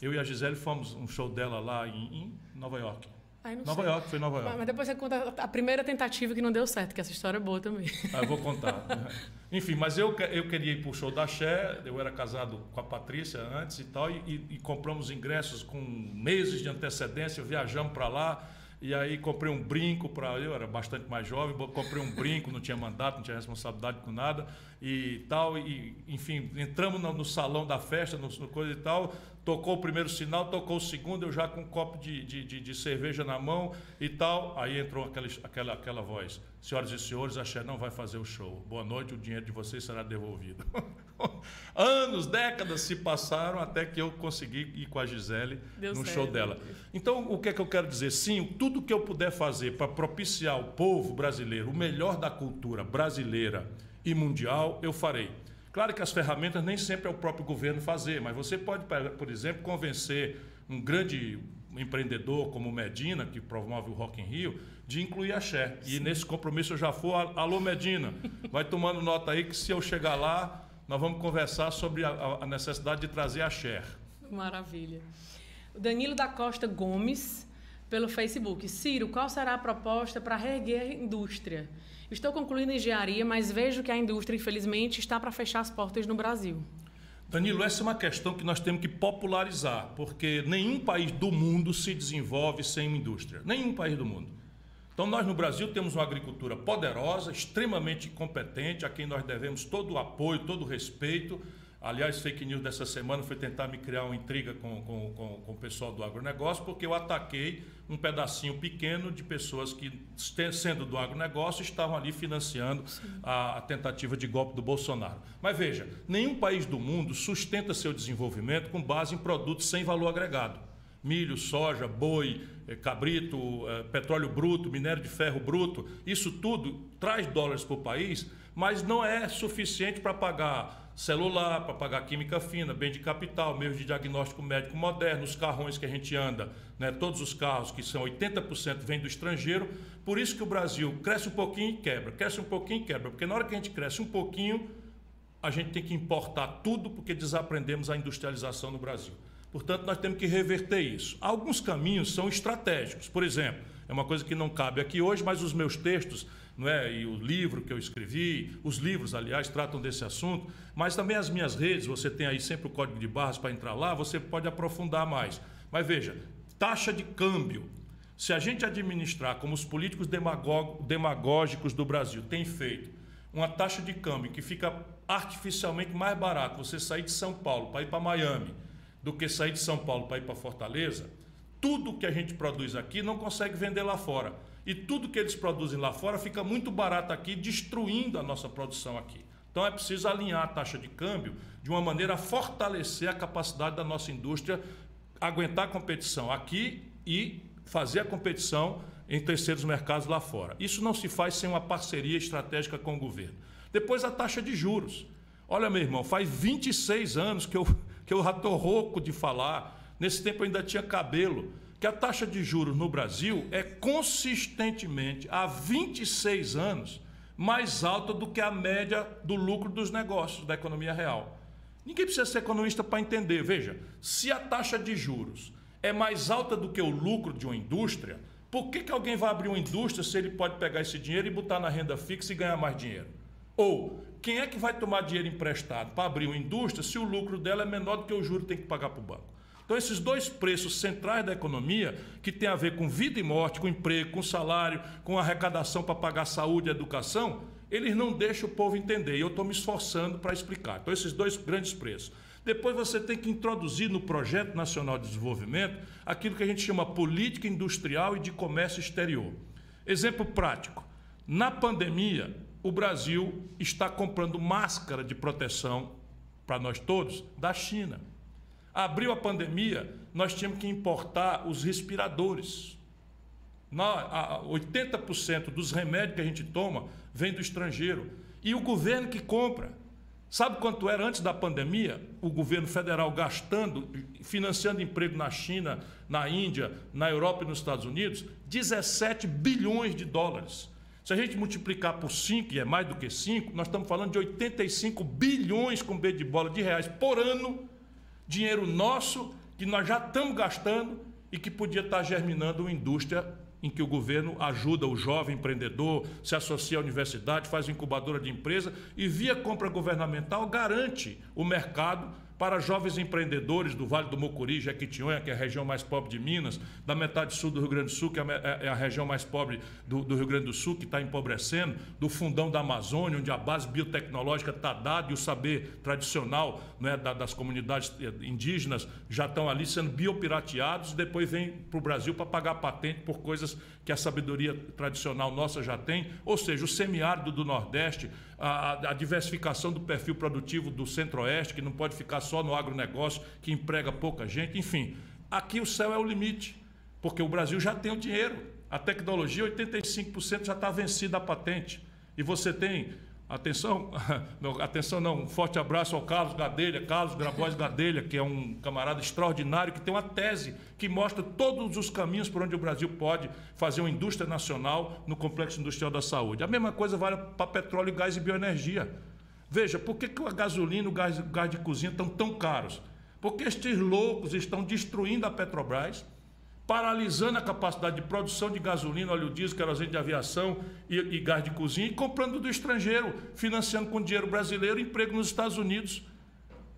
Eu e a Gisele fomos um show dela lá em, em Nova York. Ai, Nova sei. York, foi Nova York. Mas depois você conta a primeira tentativa que não deu certo, que essa história é boa também. Ah, eu vou <laughs> contar. Enfim, mas eu, eu queria ir para o show da Cher, eu era casado com a Patrícia antes e tal, e, e, e compramos ingressos com meses de antecedência, viajamos para lá, e aí comprei um brinco para. Eu era bastante mais jovem, comprei um brinco, não tinha mandato, não tinha responsabilidade com nada e tal. E, enfim, entramos no, no salão da festa, no, no, coisa e tal. Tocou o primeiro sinal, tocou o segundo, eu já com um copo de, de, de, de cerveja na mão e tal. Aí entrou aquela, aquela, aquela voz: Senhoras e senhores, a Cher não vai fazer o show. Boa noite, o dinheiro de vocês será devolvido. <laughs> Anos, décadas se passaram até que eu consegui ir com a Gisele Deu no certo. show dela. Então, o que é que eu quero dizer? Sim, tudo que eu puder fazer para propiciar o povo brasileiro, o melhor da cultura brasileira e mundial, eu farei. Claro que as ferramentas nem sempre é o próprio governo fazer, mas você pode, por exemplo, convencer um grande empreendedor como Medina, que promove o Rock in Rio, de incluir a Cher. E nesse compromisso eu já for, alô Medina, vai tomando nota aí que se eu chegar lá, nós vamos conversar sobre a, a necessidade de trazer a Cher. Maravilha. O Danilo da Costa Gomes, pelo Facebook. Ciro, qual será a proposta para reerguer a indústria? Estou concluindo engenharia, mas vejo que a indústria, infelizmente, está para fechar as portas no Brasil. Danilo, essa é uma questão que nós temos que popularizar, porque nenhum país do mundo se desenvolve sem indústria. Nenhum país do mundo. Então, nós no Brasil temos uma agricultura poderosa, extremamente competente, a quem nós devemos todo o apoio, todo o respeito. Aliás, fake news dessa semana foi tentar me criar uma intriga com, com, com, com, o pessoal do agronegócio, porque eu ataquei um pedacinho pequeno de pessoas que, sendo do agronegócio, estavam ali financiando a, a, tentativa de golpe do Bolsonaro. Mas veja, nenhum país do mundo sustenta seu desenvolvimento com base em produtos sem valor agregado milho, soja, boi, eh, cabrito, eh, petróleo bruto, minério de ferro bruto, isso tudo traz dólares para o país, mas não é suficiente para pagar celular, para pagar química fina, bem de capital, meios de diagnóstico médico moderno, os carrões que a gente anda, né, todos os carros que são 80% vêm do estrangeiro. Por isso que o Brasil cresce um pouquinho e quebra, cresce um pouquinho e quebra, porque na hora que a gente cresce um pouquinho, a gente tem que importar tudo porque desaprendemos a industrialização no Brasil. Portanto, nós temos que reverter isso. Alguns caminhos são estratégicos. Por exemplo, é uma coisa que não cabe aqui hoje, mas os meus textos, não é? e o livro que eu escrevi, os livros, aliás, tratam desse assunto, mas também as minhas redes, você tem aí sempre o código de barras para entrar lá, você pode aprofundar mais. Mas veja, taxa de câmbio. Se a gente administrar como os políticos demagógicos do Brasil têm feito, uma taxa de câmbio que fica artificialmente mais barato você sair de São Paulo para ir para Miami do que sair de São Paulo para ir para Fortaleza, tudo que a gente produz aqui não consegue vender lá fora. E tudo que eles produzem lá fora fica muito barato aqui, destruindo a nossa produção aqui. Então é preciso alinhar a taxa de câmbio de uma maneira a fortalecer a capacidade da nossa indústria aguentar a competição aqui e fazer a competição em terceiros mercados lá fora. Isso não se faz sem uma parceria estratégica com o governo. Depois a taxa de juros. Olha, meu irmão, faz 26 anos que eu que eu já estou rouco de falar, nesse tempo eu ainda tinha cabelo, que a taxa de juros no Brasil é consistentemente, há 26 anos, mais alta do que a média do lucro dos negócios da economia real. Ninguém precisa ser economista para entender. Veja, se a taxa de juros é mais alta do que o lucro de uma indústria, por que, que alguém vai abrir uma indústria se ele pode pegar esse dinheiro e botar na renda fixa e ganhar mais dinheiro? Ou quem é que vai tomar dinheiro emprestado para abrir uma indústria se o lucro dela é menor do que o juro que tem que pagar para o banco? Então, esses dois preços centrais da economia, que tem a ver com vida e morte, com emprego, com salário, com arrecadação para pagar saúde e educação, eles não deixam o povo entender. E eu estou me esforçando para explicar. Então, esses dois grandes preços. Depois você tem que introduzir no Projeto Nacional de Desenvolvimento aquilo que a gente chama política industrial e de comércio exterior. Exemplo prático. Na pandemia, o Brasil está comprando máscara de proteção para nós todos da China. Abriu a pandemia, nós tínhamos que importar os respiradores. 80% dos remédios que a gente toma vem do estrangeiro. E o governo que compra. Sabe quanto era antes da pandemia? O governo federal gastando, financiando emprego na China, na Índia, na Europa e nos Estados Unidos? 17 bilhões de dólares. Se a gente multiplicar por 5, e é mais do que 5, nós estamos falando de 85 bilhões com B de bola de reais por ano, dinheiro nosso que nós já estamos gastando e que podia estar germinando uma indústria em que o governo ajuda o jovem empreendedor, se associa à universidade, faz incubadora de empresa e, via compra governamental, garante o mercado para jovens empreendedores do Vale do Mocuri, Jequitinhonha, que é a região mais pobre de Minas, da metade sul do Rio Grande do Sul, que é, é, é a região mais pobre do, do Rio Grande do Sul, que está empobrecendo, do fundão da Amazônia, onde a base biotecnológica está dada e o saber tradicional né, das comunidades eh, indígenas já estão ali sendo biopirateados e depois vem para o Brasil para pagar patente por coisas que a sabedoria tradicional nossa já tem, ou seja, o semiárido do Nordeste, a, a diversificação do perfil produtivo do Centro-Oeste, que não pode ficar só no agronegócio, que emprega pouca gente, enfim. Aqui o céu é o limite, porque o Brasil já tem o dinheiro. A tecnologia, 85% já está vencida a patente. E você tem Atenção, <laughs> não, atenção não, um forte abraço ao Carlos Gadelha, Carlos Grabois Gadelha, que é um camarada extraordinário, que tem uma tese que mostra todos os caminhos por onde o Brasil pode fazer uma indústria nacional no complexo industrial da saúde. A mesma coisa vale para petróleo, gás e bioenergia. Veja, por que, que a gasolina e o gás, o gás de cozinha estão tão caros? Porque estes loucos estão destruindo a Petrobras, paralisando a capacidade de produção de gasolina, óleo diesel, querosene de aviação e, e, gás de cozinha, e comprando do estrangeiro, financiando com dinheiro brasileiro emprego nos Estados Unidos.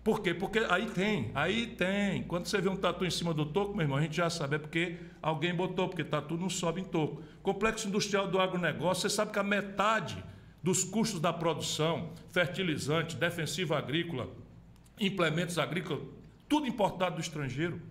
Por quê? Porque aí tem, aí tem. Quando você vê um tatu em cima do toco, meu irmão, a gente já sabe, é porque alguém botou, porque tatu não sobe em toco. Complexo industrial do agronegócio, você sabe que a metade dos custos da produção, fertilizante, defensiva agrícola, implementos agrícolas, tudo importado do estrangeiro.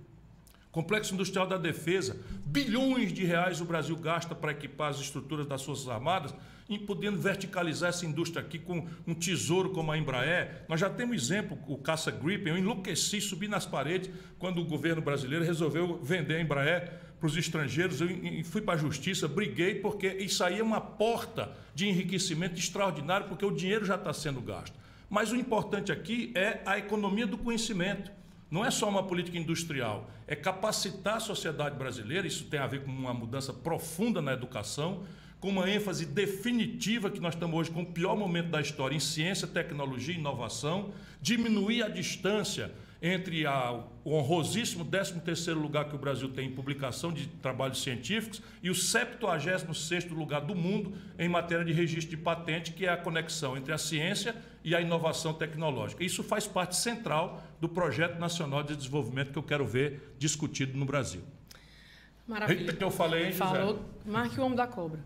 Complexo Industrial da Defesa, bilhões de reais o Brasil gasta para equipar as estruturas das Forças Armadas, e podendo verticalizar essa indústria aqui com um tesouro como a Embraer. Nós já temos exemplo, o caça Gripen, eu enlouqueci, subi nas paredes quando o governo brasileiro resolveu vender a Embraer para os estrangeiros. Eu fui para a justiça, briguei, porque isso aí é uma porta de enriquecimento extraordinário, porque o dinheiro já está sendo gasto. Mas o importante aqui é a economia do conhecimento. Não é só uma política industrial, é capacitar a sociedade brasileira, isso tem a ver com uma mudança profunda na educação, com uma ênfase definitiva que nós estamos hoje com o pior momento da história em ciência, tecnologia e inovação, diminuir a distância entre a, o honrosíssimo 13º lugar que o Brasil tem em publicação de trabalhos científicos e o 76º lugar do mundo em matéria de registro de patente, que é a conexão entre a ciência e a inovação tecnológica. Isso faz parte central do Projeto Nacional de Desenvolvimento que eu quero ver discutido no Brasil. Maravilha. Eita, que eu falei, hein, Falou, marque o homem da cobra.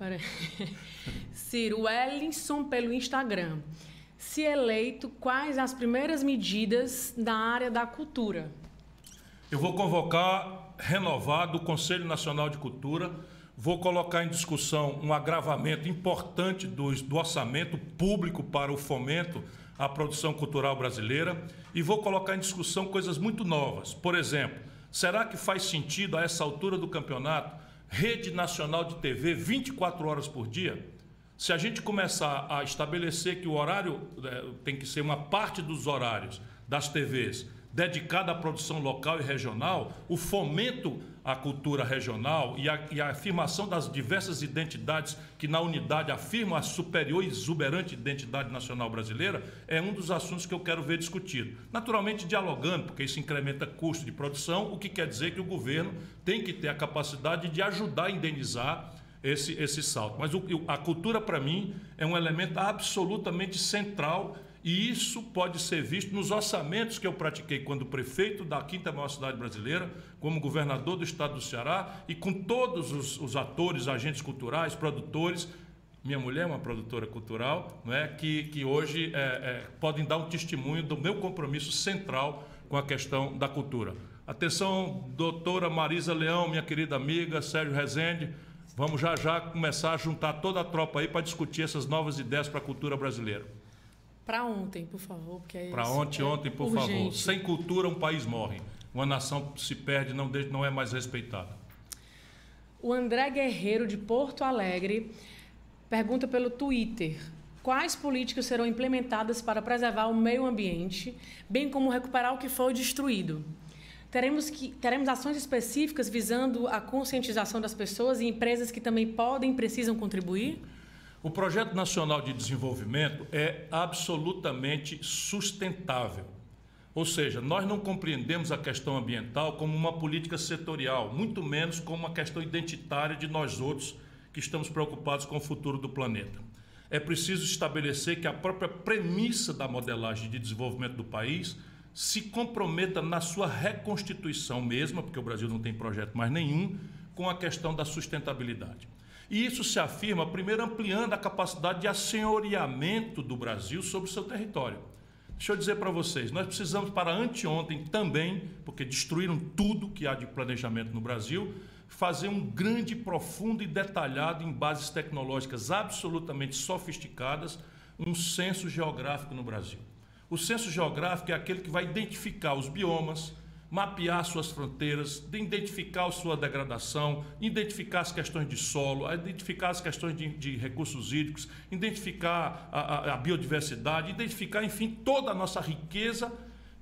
<laughs> Ciro Ellison pelo Instagram. Se eleito, quais as primeiras medidas da área da cultura? Eu vou convocar renovado o Conselho Nacional de Cultura, vou colocar em discussão um agravamento importante do, do orçamento público para o fomento à produção cultural brasileira e vou colocar em discussão coisas muito novas. Por exemplo, será que faz sentido a essa altura do campeonato rede nacional de TV 24 horas por dia? Se a gente começar a estabelecer que o horário é, tem que ser uma parte dos horários das TVs dedicada à produção local e regional, o fomento à cultura regional e a, e a, afirmação das diversas identidades que na unidade afirmam a superior e exuberante identidade nacional brasileira, é um dos assuntos que eu quero ver discutido. Naturalmente dialogando, porque isso incrementa custo de produção, o que quer dizer que o governo tem que ter a capacidade de ajudar a indenizar esse, esse salto. Mas o, a cultura, para mim, é um elemento absolutamente central e isso pode ser visto nos orçamentos que eu pratiquei quando prefeito da quinta maior cidade brasileira, como governador do estado do Ceará e com todos os, os atores, agentes culturais, produtores. Minha mulher é uma produtora cultural, não é? que, que hoje é, é, podem dar um testemunho do meu compromisso central com a questão da cultura. Atenção, doutora Marisa Leão, minha querida amiga, Sérgio Rezende, Vamos já já começar a juntar toda a tropa aí para discutir essas novas ideias para a cultura brasileira. Para ontem, por favor, porque é Para ontem, É ontem, por urgente. favor. Sem cultura, um país morre. Uma nação se perde, não, não é mais respeitada. O André Guerreiro, de Porto Alegre, pergunta pelo Twitter: quais políticas serão implementadas para preservar o meio ambiente, bem como recuperar o que foi destruído? Teremos, que, teremos ações específicas visando a conscientização das pessoas e empresas que também podem e precisam contribuir? O Projeto Nacional de Desenvolvimento é absolutamente sustentável. Ou seja, nós não compreendemos a questão ambiental como uma política setorial, muito menos como uma questão identitária de nós outros que estamos preocupados com o futuro do planeta. É preciso estabelecer que a própria premissa da modelagem de desenvolvimento do país se comprometa na sua reconstituição mesma, porque o Brasil não tem projeto mais nenhum, com a questão da sustentabilidade. E isso se afirma, primeiro, ampliando a capacidade de assenhoreamento do Brasil sobre o seu território. Deixa eu dizer para vocês, nós precisamos para anteontem também, porque destruíram tudo que há de planejamento no Brasil, fazer um grande, profundo e detalhado em bases tecnológicas absolutamente sofisticadas, um censo geográfico no Brasil. O censo geográfico é aquele que vai identificar os biomas, mapear suas fronteiras, de identificar sua degradação, identificar as questões de solo, identificar as questões de, de recursos hídricos, identificar a, a- a biodiversidade, identificar, enfim, toda a nossa riqueza,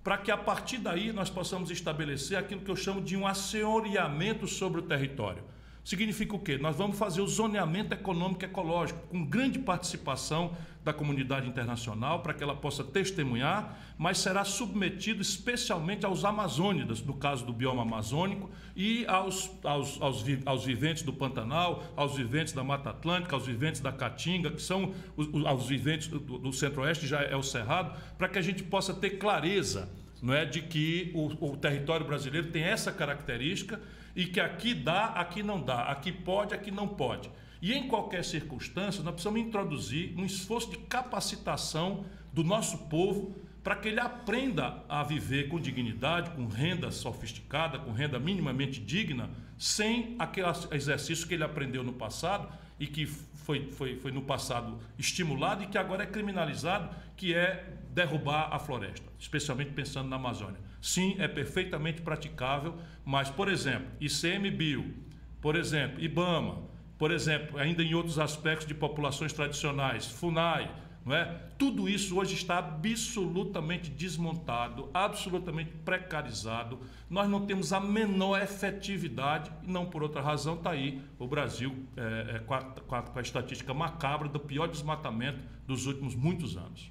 para que a partir daí nós possamos estabelecer aquilo que eu chamo de um assenhoreamento sobre o território. Significa o quê? Nós vamos fazer o zoneamento econômico e ecológico, com grande participação da comunidade internacional, para que ela possa testemunhar, mas será submetido especialmente aos amazônidas, no caso do bioma amazônico, e aos, aos, aos, aos viventes do Pantanal, aos viventes da Mata Atlântica, aos viventes da Caatinga, que são os, os- aos viventes do, do Centro-Oeste, já é o Cerrado, para que a gente possa ter clareza não é de que o, o território brasileiro tem essa característica e que aqui dá, aqui não dá, aqui pode, aqui não pode. E em qualquer circunstância, nós precisamos introduzir um esforço de capacitação do nosso povo para que ele aprenda a viver com dignidade, com renda sofisticada, com renda minimamente digna, sem aquele exercício que ele aprendeu no passado e que foi, foi, foi no passado estimulado e que agora é criminalizado, que é derrubar a floresta, especialmente pensando na Amazônia. Sim, é perfeitamente praticável, mas, por exemplo, ICMBio, por exemplo, IBAMA, por exemplo, ainda em outros aspectos de populações tradicionais, FUNAI, não é? Tudo isso hoje está absolutamente desmontado, absolutamente precarizado. Nós não temos a menor efetividade e não por outra razão está aí o Brasil é, é, com, a, com a- com a estatística macabra do pior desmatamento dos últimos muitos anos.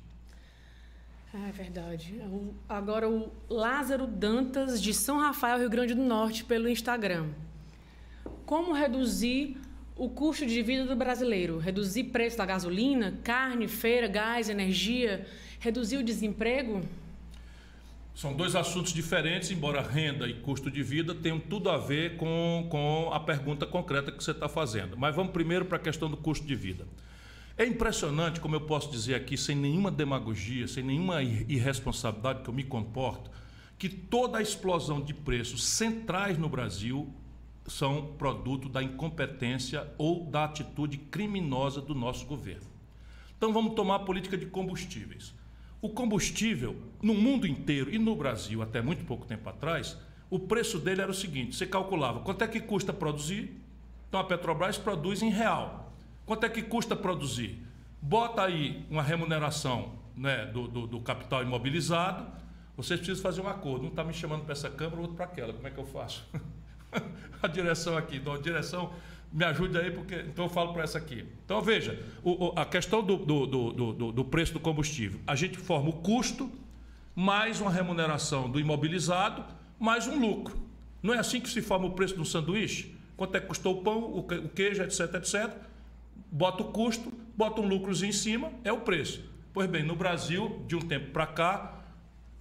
Ah, é verdade. O- agora o Lázaro Dantas, de São Rafael, Rio Grande do Norte, pelo Instagram. Como reduzir o custo de vida do brasileiro? Reduzir preço da gasolina, carne, feira, gás, energia? Reduzir o desemprego? São dois assuntos diferentes, embora renda e custo de vida tenham tudo a ver com, com a pergunta concreta que você está fazendo. Mas vamos primeiro para a questão do custo de vida. É impressionante, como eu posso dizer aqui, sem nenhuma demagogia, sem nenhuma ir- irresponsabilidade que eu me comporto, que toda a explosão de preços centrais no Brasil são produto da incompetência ou da atitude criminosa do nosso governo. Então vamos tomar a política de combustíveis. O combustível, no mundo inteiro e no Brasil, até muito pouco tempo atrás, o preço dele era o seguinte: você calculava quanto é que custa produzir, então a Petrobras produz em real. Quanto é que custa produzir? Bota aí uma remuneração né, do, do- do capital imobilizado. Vocês precisam fazer um acordo. Um está me chamando para essa câmara, o outro para aquela. Como é que eu faço? <laughs> a direção aqui, então a direção me ajude aí, porque então eu falo para essa aqui. Então veja, o- o- a questão do, do, do, do- do preço do combustível. A gente forma o custo, mais uma remuneração do imobilizado, mais um lucro. Não é assim que se forma o preço um sanduíche? Quanto é que custou o pão, o queijo, etc, etc. Bota o custo, bota um lucrozinho em cima, é o preço. Pois bem, no Brasil, de um tempo para cá,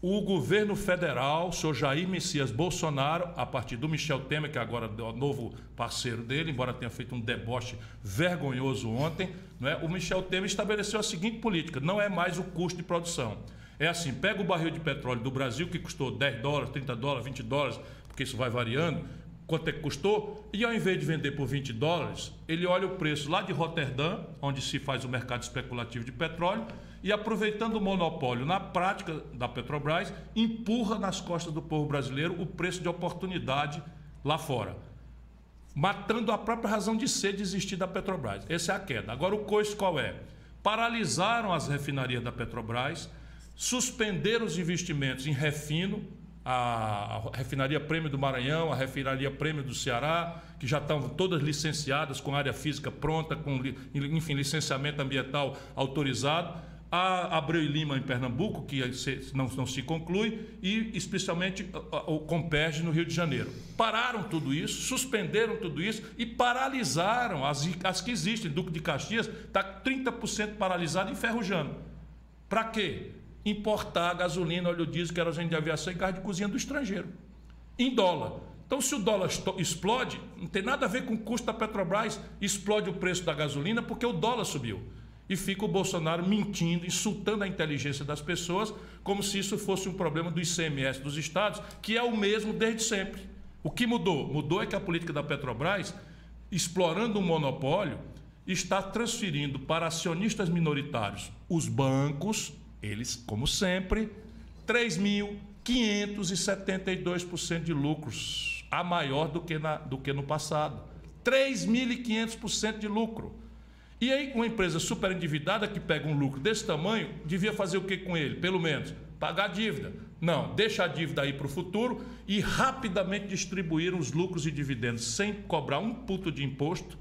o governo federal, o senhor Jair Messias Bolsonaro, a partir do Michel Temer, que agora é o novo parceiro dele, embora tenha feito um deboche vergonhoso ontem, não é? o Michel Temer estabeleceu a seguinte política: não é mais o custo de produção. É assim: pega o barril de petróleo do Brasil, que custou 10 dólares, 30 dólares, 20 dólares, porque isso vai variando, quanto é que custou, e ao invés de vender por 20 dólares, ele olha o preço lá de Roterdã, onde se faz o mercado especulativo de petróleo, e aproveitando o monopólio na prática da Petrobras, empurra nas costas do povo brasileiro o preço de oportunidade lá fora, matando a própria razão de ser de existir da Petrobras. Essa é a queda. Agora o coice qual é? Paralisaram as refinarias da Petrobras, suspenderam os investimentos em refino, a refinaria Prêmio do Maranhão, a refinaria Prêmio do Ceará, que já estão todas licenciadas, com área física pronta, com enfim, licenciamento ambiental autorizado. A Abreu e Lima em Pernambuco, que não, não se conclui, e especialmente o Comperge no Rio de Janeiro. Pararam tudo isso, suspenderam tudo isso e paralisaram as, as que existem. Duque de Caxias está 30% paralisado e enferrujando. Para quê? Importar gasolina, óleo diesel, querosene de aviação e gás de cozinha do estrangeiro, em dólar. Então, se o dólar explode, não tem nada a ver com o custo da Petrobras, explode o preço da gasolina porque o dólar subiu. E fica o Bolsonaro mentindo, insultando a inteligência das pessoas, como se isso fosse um problema do ICMS dos estados, que é o mesmo desde sempre. O que mudou? Mudou é que a política da Petrobras, explorando um monopólio, está transferindo para acionistas minoritários os bancos, eles, como sempre, 3.572% de lucros, a maior do que, na, do que no passado. 3.500% de lucro. E aí, uma empresa super endividada que pega um lucro desse tamanho, devia fazer o que com ele? Pelo menos pagar a dívida. Não, deixa a dívida aí para o futuro e rapidamente distribuir os lucros e dividendos sem cobrar um puto de imposto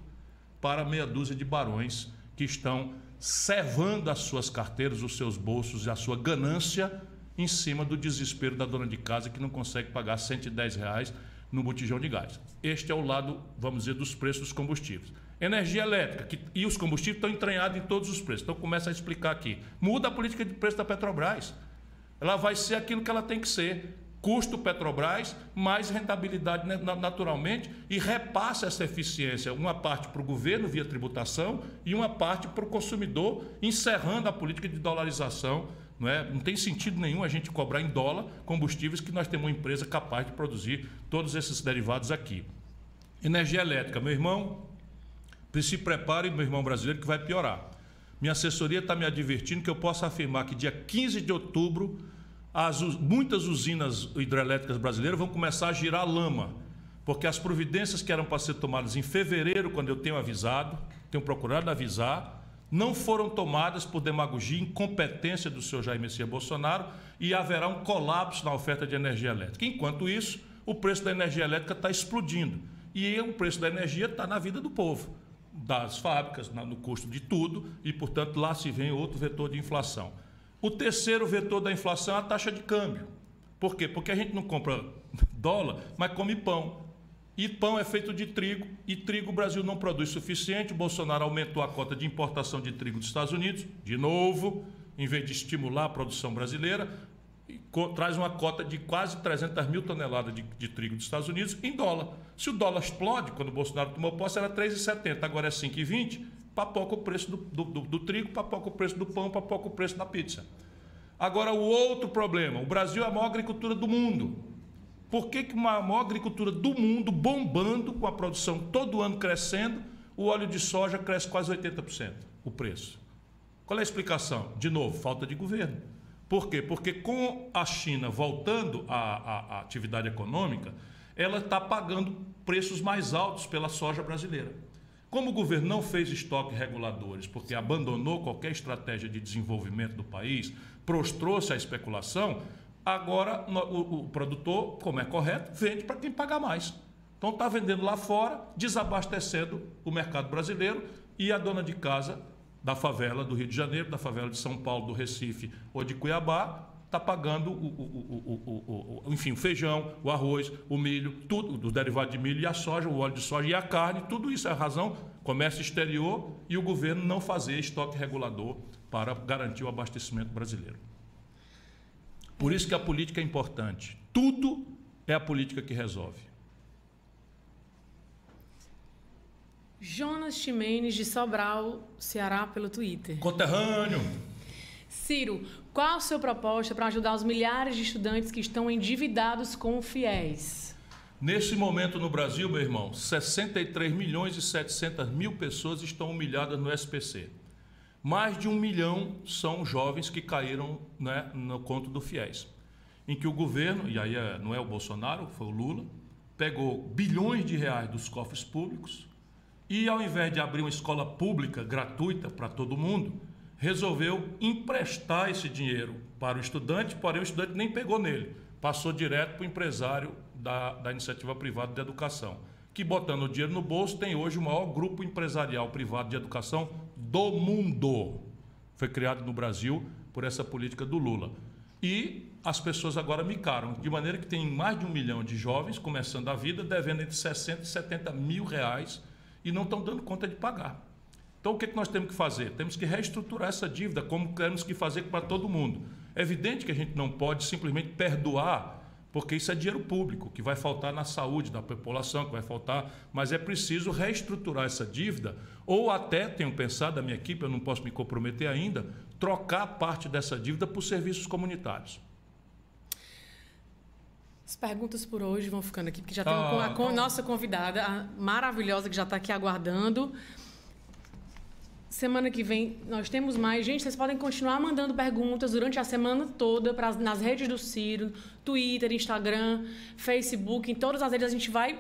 para meia dúzia de barões que estão servando as suas carteiras, os seus bolsos e a sua ganância em cima do desespero da dona de casa que não consegue pagar 110 reais no botijão de gás. Este é o lado, vamos dizer, dos preços dos combustíveis. Energia elétrica que, e os combustíveis estão entranhados em todos os preços. Então começa a explicar aqui. Muda a política de preço da Petrobras. Ela vai ser aquilo que ela tem que ser custo Petrobras, mais rentabilidade naturalmente e repassa essa eficiência, uma parte para o governo via tributação e uma parte para o consumidor, encerrando a política de dolarização. Não, é? não tem sentido nenhum a gente cobrar em dólar combustíveis que nós temos uma empresa capaz de produzir todos esses derivados aqui. Energia elétrica, meu irmão, se prepare, meu irmão brasileiro, que vai piorar. Minha assessoria está me advertindo que eu posso afirmar que dia 15 de outubro as, muitas usinas hidrelétricas brasileiras vão começar a girar lama, porque as providências que eram para ser tomadas em fevereiro, quando eu tenho avisado, tenho procurado avisar, não foram tomadas por demagogia e incompetência do senhor Jair Messias Bolsonaro e haverá um colapso na oferta de energia elétrica. Enquanto isso, o preço da energia elétrica está explodindo. E o preço da energia está na vida do povo, das fábricas, no custo de tudo, e, portanto, lá se vem outro vetor de inflação. O terceiro vetor da inflação é a taxa de câmbio. Por quê? Porque a gente não compra dólar, mas come pão. E pão é feito de trigo, e trigo o Brasil não produz suficiente. O Bolsonaro aumentou a cota de importação de trigo dos Estados Unidos, de novo, em vez de estimular a produção brasileira, traz uma cota de quase 300 mil toneladas de, de, trigo dos Estados Unidos em dólar. Se o dólar explode, quando o Bolsonaro tomou posse, era 3,70, agora é 5,20 papoca o preço do, do, do, do trigo, papoca o preço do pão, papoca o preço da pizza. Agora, o outro problema: o Brasil é a maior agricultura do mundo. Por que, que uma maior agricultura do mundo, bombando, com a produção todo ano crescendo, o óleo de soja cresce quase 80% o preço? Qual é a explicação? De novo, falta de governo. Por quê? Porque com a China voltando à, à, à atividade econômica, ela está pagando preços mais altos pela soja brasileira. Como o governo não fez estoques reguladores, porque abandonou qualquer estratégia de desenvolvimento do país, prostrou-se à especulação, agora o, o, produtor, como é correto, vende para quem paga mais. Então está vendendo lá fora, desabastecendo o mercado brasileiro e a dona de casa da favela do Rio de Janeiro, da favela de São Paulo, do Recife ou de Cuiabá, está pagando o, o, o, enfim, o feijão, o arroz, o milho, tudo, do derivado de milho e a soja, o óleo de soja e a carne, tudo isso é a razão, comércio exterior e o governo não fazer estoque regulador para garantir o abastecimento brasileiro. Por isso que a política é importante. Tudo é a política que resolve. Jonas Ximenes de Sobral, Ceará, pelo Twitter. Conterrâneo. Ciro, qual a sua proposta para ajudar os milhares de estudantes que estão endividados com fiéis? Nesse momento no Brasil, meu irmão, 63 milhões e 700 mil pessoas estão humilhadas no SPC. Mais de um milhão são jovens que caíram né, no conto do FIES, em que o governo, e aí é, não é o Bolsonaro, foi o Lula, pegou bilhões de reais dos cofres públicos e, ao invés de abrir uma escola pública gratuita para todo mundo, resolveu emprestar esse dinheiro para o estudante, porém o estudante nem pegou nele, passou direto para o empresário da, da iniciativa privada de educação, que botando o dinheiro no bolso tem hoje o maior grupo empresarial privado de educação do mundo. Foi criado no Brasil por essa política do Lula. E as pessoas agora micaram, de maneira que tem mais de um milhão de jovens começando a vida, devendo entre 60 e 70 mil reais e não estão dando conta de pagar. Então, o que, é que nós temos que fazer? Temos que reestruturar essa dívida, como temos que fazer para todo mundo. É evidente que a gente não pode simplesmente perdoar porque isso é dinheiro público que vai faltar na saúde da população, que vai faltar, mas é preciso reestruturar essa dívida, ou até, tenho pensado, a minha equipe, eu não posso me comprometer ainda, trocar parte dessa dívida por serviços comunitários. As perguntas por hoje vão ficando aqui, porque já tem ah, a, a nossa convidada, a maravilhosa, que já está aqui aguardando. Semana que vem nós temos mais. Gente, vocês podem continuar mandando perguntas durante a semana toda pra, nas redes do Ciro, Twitter, Instagram, Facebook, em todas as redes a gente vai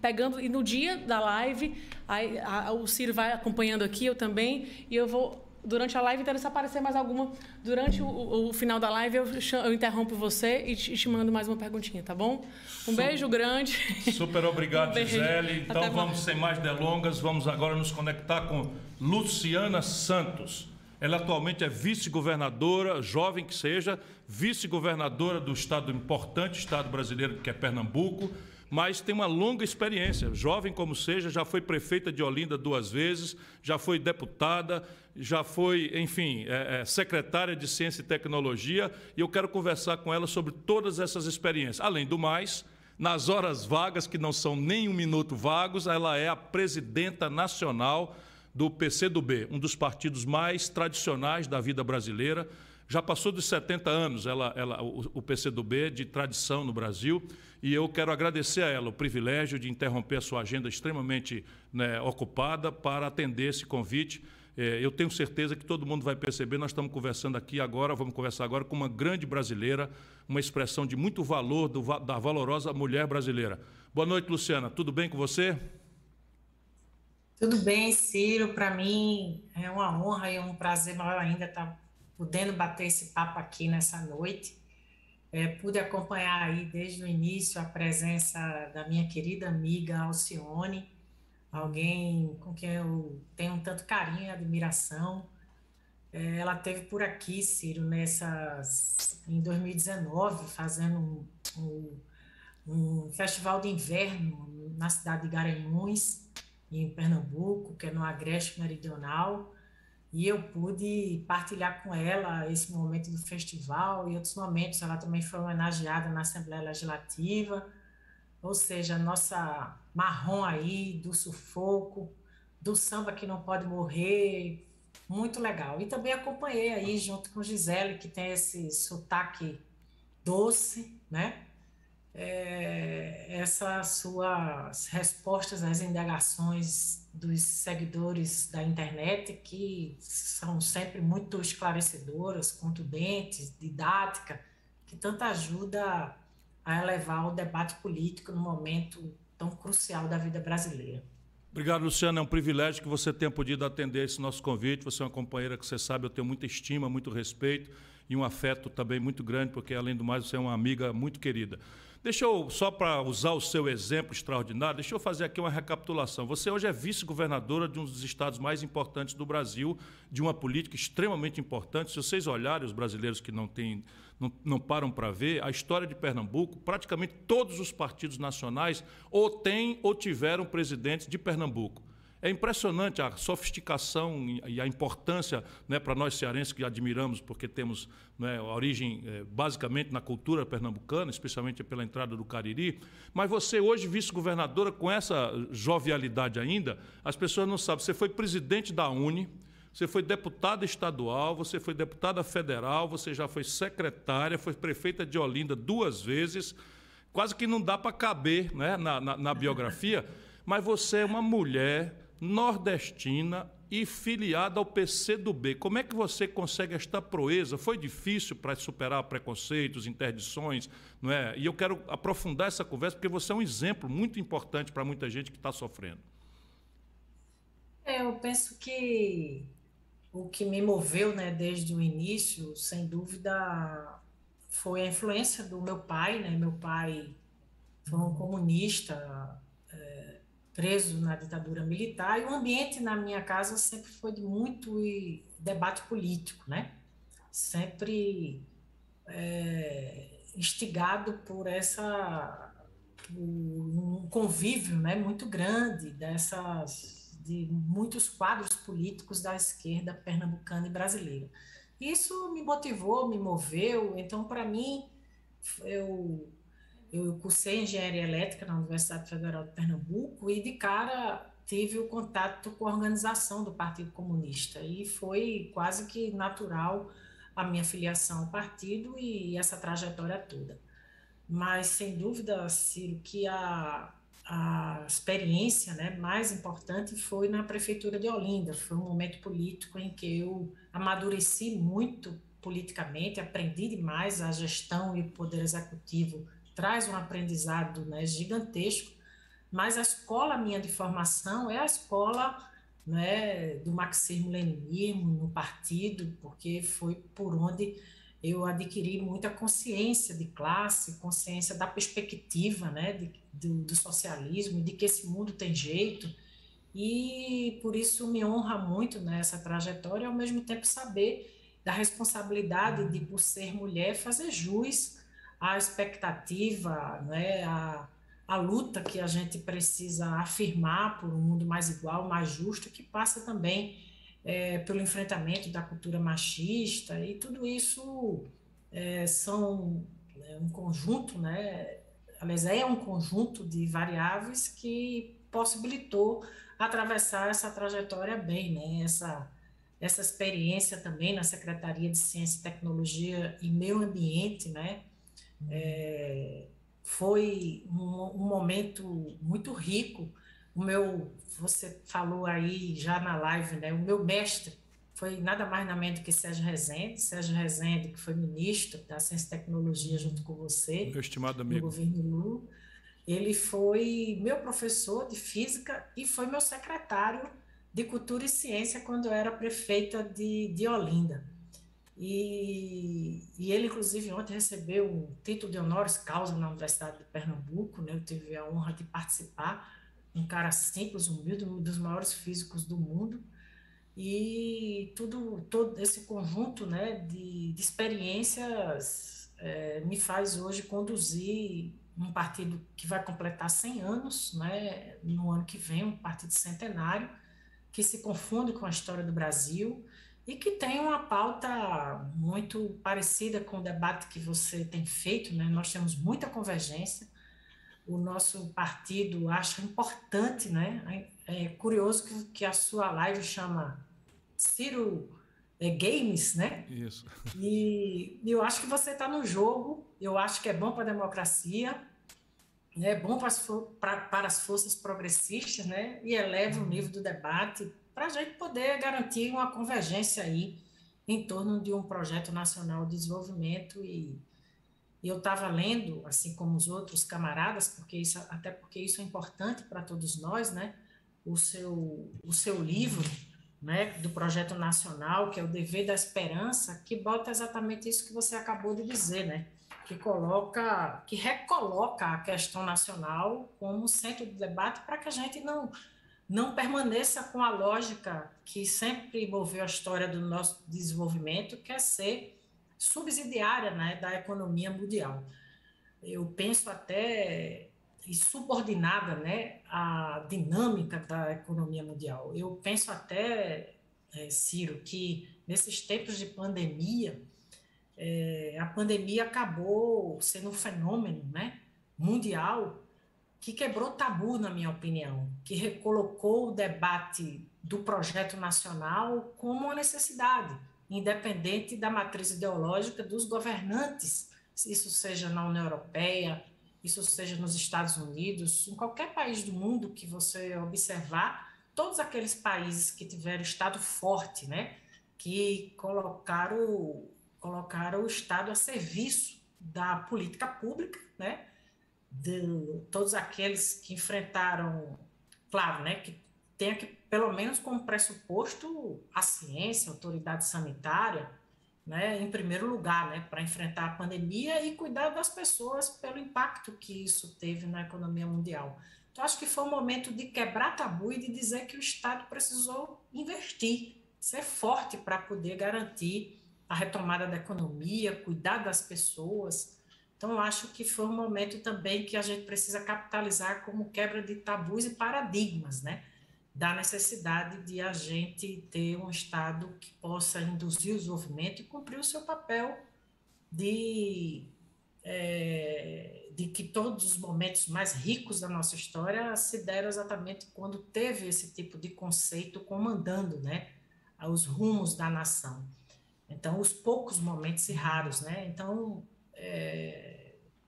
pegando. E no dia da live, aí, a, o Ciro vai acompanhando aqui, eu também, e eu vou durante a live inteira, se aparecer mais alguma, durante o, o final da live, eu, eu, interrompo você e te, te, mando mais uma perguntinha, tá bom? Um super, beijo grande. Super <laughs> obrigado, um Gisele. Então Até vamos, mais. sem mais delongas, vamos agora nos conectar com Luciana Santos. Ela atualmente é vice-governadora, jovem que seja, vice-governadora do estado importante, estado brasileiro que é Pernambuco mas tem uma longa experiência. Jovem como seja, já foi prefeita de Olinda duas vezes, já foi deputada, já foi, enfim, é, é, secretária de Ciência e Tecnologia, e eu quero conversar com ela sobre todas essas experiências. Além do mais, nas horas vagas, que não são nem um minuto vagos, ela é a presidenta nacional do PCdoB, um dos partidos mais tradicionais da vida brasileira já passou dos 70 anos ela, ela, o, PCdoB de tradição no Brasil e eu quero agradecer a ela o privilégio de interromper a sua agenda extremamente né, ocupada para atender esse convite. É, eu tenho certeza que todo mundo vai perceber, nós estamos conversando aqui agora, vamos conversar agora com uma grande brasileira, uma expressão de muito valor do, da valorosa mulher brasileira. Boa noite, Luciana. Tudo bem com você? Tudo bem, Ciro. Para mim é uma honra e um prazer maior ainda estar podendo bater esse papo aqui nessa noite. É, pude acompanhar aí desde o início a presença da minha querida amiga Alcione, alguém com quem eu tenho tanto carinho e admiração. É, ela teve por aqui, Ciro, nessas, em 2019, fazendo um, um, um festival de inverno na cidade de Garanhuns, em Pernambuco, que é no Agreste Meridional e eu pude partilhar com ela esse momento do festival e outros momentos. Ela também foi homenageada na Assembleia Legislativa, ou seja, nossa marrom aí do sufoco, do samba que não pode morrer, muito legal. E também acompanhei aí junto com Gisele, que tem esse sotaque doce, né? É, essas suas respostas às indagações dos seguidores da internet que são sempre muito esclarecedoras, contundentes, didática, que tanto ajuda a elevar o debate político no momento tão crucial da vida brasileira. Obrigado, Luciana. É um privilégio que você tenha podido atender esse nosso convite. Você é uma companheira que você sabe, eu tenho muita estima, muito respeito e um afeto também muito grande, porque, além do mais, você é uma amiga muito querida. Deixa eu, só para usar o seu exemplo extraordinário, deixa eu fazer aqui uma recapitulação. Você hoje é vice-governadora de um dos estados mais importantes do Brasil, de uma política extremamente importante. Se vocês olharem, os brasileiros que não, têm, não, não param para ver, a história de Pernambuco, praticamente todos os partidos nacionais ou têm ou tiveram presidentes de Pernambuco. É impressionante a sofisticação e a importância né, para nós cearenses que admiramos, porque temos né, a origem é, basicamente na cultura pernambucana, especialmente pela entrada do Cariri. Mas você, hoje, vice-governadora, com essa jovialidade ainda, as pessoas não sabem. Você foi presidente da Uni, você foi deputada estadual, você foi deputada federal, você já foi secretária, foi prefeita de Olinda duas vezes quase que não dá para caber né, na, na, na biografia, <laughs> mas você é uma mulher nordestina e filiada ao PCdoB. Como é que você consegue esta proeza? Foi difícil para superar preconceitos, interdições, não é? E eu quero aprofundar essa conversa porque você é um exemplo muito importante para muita gente que está sofrendo. É, eu penso que o que me moveu, né, desde o início, sem dúvida, foi a influência do meu pai, né? Meu pai foi um comunista preso na ditadura militar e o ambiente na minha casa sempre foi de muito debate político, né? Sempre é, instigado por essa por um convívio, né, muito grande dessas de muitos quadros políticos da esquerda pernambucana e brasileira. Isso me motivou, me moveu. Então, para mim, eu, eu cursei engenharia elétrica na Universidade Federal de Pernambuco e, de cara, tive o contato com a organização do Partido Comunista. E foi quase que natural a minha filiação ao partido e essa trajetória toda. Mas, sem dúvida, Ciro, que a, a experiência né, mais importante foi na prefeitura de Olinda. Foi um momento político em que eu amadureci muito politicamente, aprendi demais a gestão e o poder executivo traz um aprendizado né, gigantesco, mas a escola minha de formação é a escola né, do marxismo-leninismo no partido, porque foi por onde eu adquiri muita consciência de classe, consciência da perspectiva né, de, do, do socialismo, de que esse mundo tem jeito, e por isso me honra muito nessa né, trajetória, ao mesmo tempo saber da responsabilidade de, por ser mulher, fazer jus à expectativa, né, à, à luta que a gente precisa afirmar por um mundo mais igual, mais justo, que passa também é, pelo enfrentamento da cultura machista e tudo isso é, são é, um conjunto, né? Aliás, é um conjunto de variáveis que possibilitou atravessar essa trajetória bem, né? Essa essa experiência também na Secretaria de Ciência, Tecnologia e Meio Ambiente, né? É, foi um, um momento muito rico o meu, você falou aí já na live, né? O meu mestre foi nada mais nada menos do que Sérgio Rezende, Sérgio Rezende, que foi ministro da Ciência e Tecnologia junto com você. Meu estimado amigo. No governo Lula. Ele foi meu professor de física e foi meu secretário de Cultura e Ciência quando eu era prefeita de, de Olinda. E, e, ele, inclusive, ontem recebeu um título de honoris causa na Universidade de Pernambuco, né? eu tive a honra de participar um cara simples, humilde, um dos maiores físicos do mundo. E tudo, todo esse conjunto né, de, de experiências é, me faz hoje conduzir um partido que vai completar 100 anos, né, no ano que vem, um partido centenário, que se confunde com a história do Brasil e que tem uma pauta muito parecida com o debate que você tem feito. Né? Nós temos muita convergência o nosso partido acha importante, né? É curioso que, que a sua live chama Ciro é, Games, né? Isso. E, e eu acho que você está no jogo, eu acho que é bom para a democracia, é bom para as, para, para as forças progressistas, né? E eleva o nível do debate para a gente poder garantir uma convergência aí em torno de um projeto nacional de desenvolvimento e e eu estava lendo, assim como os outros camaradas, porque isso, até porque isso é importante para todos nós, né? O seu, o seu livro, né, do projeto nacional, que é o Dever da Esperança, que bota exatamente isso que você acabou de dizer, né? Que coloca, que recoloca a questão nacional como centro do debate para que a gente não não permaneça com a lógica que sempre envolveu a história do nosso desenvolvimento, que é ser subsidiária né, da economia mundial. Eu penso até e subordinada né, à dinâmica da economia mundial. Eu penso até, é, Ciro, que nesses tempos de pandemia, é, a pandemia acabou sendo um fenômeno né, mundial que quebrou tabu, na minha opinião, que recolocou o debate do projeto nacional como uma necessidade independente da matriz ideológica dos governantes, isso seja na União Europeia, isso seja nos Estados Unidos, em qualquer país do mundo que você observar, todos aqueles países que tiveram Estado forte, né, que colocaram, colocaram o Estado a serviço da política pública, né, de todos aqueles que enfrentaram, claro, né, que tenha que, pelo menos como pressuposto, a ciência, a autoridade sanitária, né, em primeiro lugar, né, para enfrentar a pandemia e cuidar das pessoas pelo impacto que isso teve na economia mundial. Então, acho que foi um momento de quebrar tabu e de dizer que o Estado precisou investir, ser forte para poder garantir a retomada da economia, cuidar das pessoas. Então, acho que foi um momento também que a gente precisa capitalizar como quebra de tabus e paradigmas, né? Da necessidade de a gente ter um Estado que possa induzir o desenvolvimento e cumprir o seu papel de, é, de que todos os momentos mais ricos da nossa história se deram exatamente quando teve esse tipo de conceito comandando, né? Os rumos da nação. Então, os poucos momentos e raros, né? Então, é,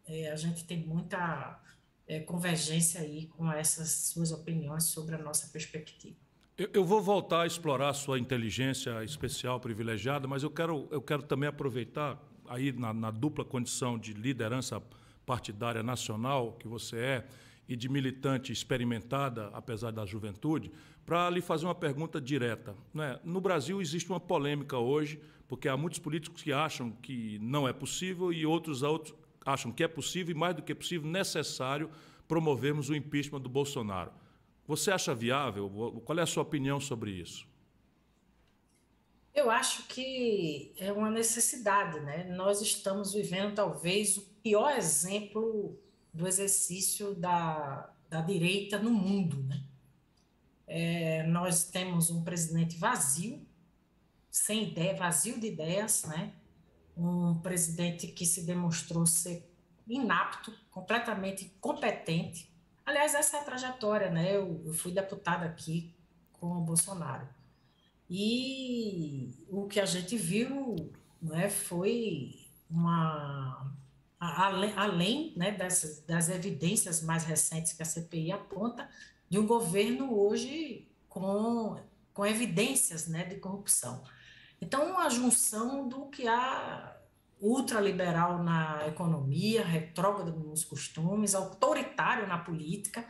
é, a gente tem muita é, convergência aí com essas suas opiniões sobre a nossa perspectiva. Eu, eu vou voltar a explorar a sua inteligência especial, privilegiada, mas eu quero, eu quero também aproveitar aí na, na dupla condição de liderança partidária nacional que você é e de militante experimentada, apesar da juventude, para lhe fazer uma pergunta direta. Né? No Brasil existe uma polêmica hoje porque há muitos políticos que acham que não é possível e outros, outros acham que é possível e, mais do que possível, necessário promovermos o impeachment do Bolsonaro. Você acha viável? Qual é a sua opinião sobre isso? Eu acho que é uma necessidade, né? Nós estamos vivendo talvez o pior exemplo do exercício da, da direita no mundo, né? É, nós temos um presidente vazio, sem ideia, vazio de ideias, né? Um presidente que se demonstrou ser inapto, completamente incompetente. Aliás, essa é a trajetória, né? Eu, eu fui deputada aqui com o Bolsonaro. E o que a gente viu né, foi uma. Além, além né, dessas, das evidências mais recentes que a CPI aponta, de um governo hoje com, com evidências né, de corrupção. Então, a junção do que há ultraliberal na economia, retrógrado nos costumes, autoritário na política,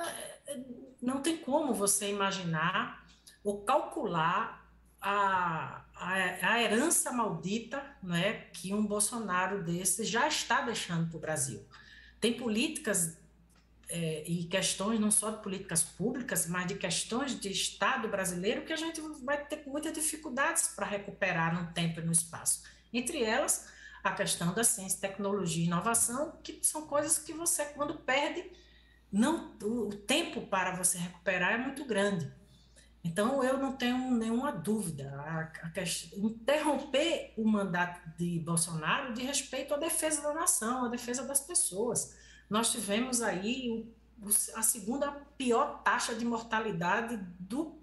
é, não tem como você imaginar ou calcular a, a, a herança maldita né, que um Bolsonaro desse já está deixando para o Brasil. Tem políticas é, e questões não só de políticas públicas, mas de questões de Estado brasileiro que a gente vai ter muitas dificuldades para recuperar no tempo e no espaço. Entre elas, a questão da ciência, tecnologia e inovação, que são coisas que você, quando perde, não, o tempo para você recuperar é muito grande. Então, eu não tenho nenhuma dúvida. A, a interromper o mandato de Bolsonaro de respeito à defesa da nação, à defesa das pessoas nós tivemos aí a segunda pior taxa de mortalidade do,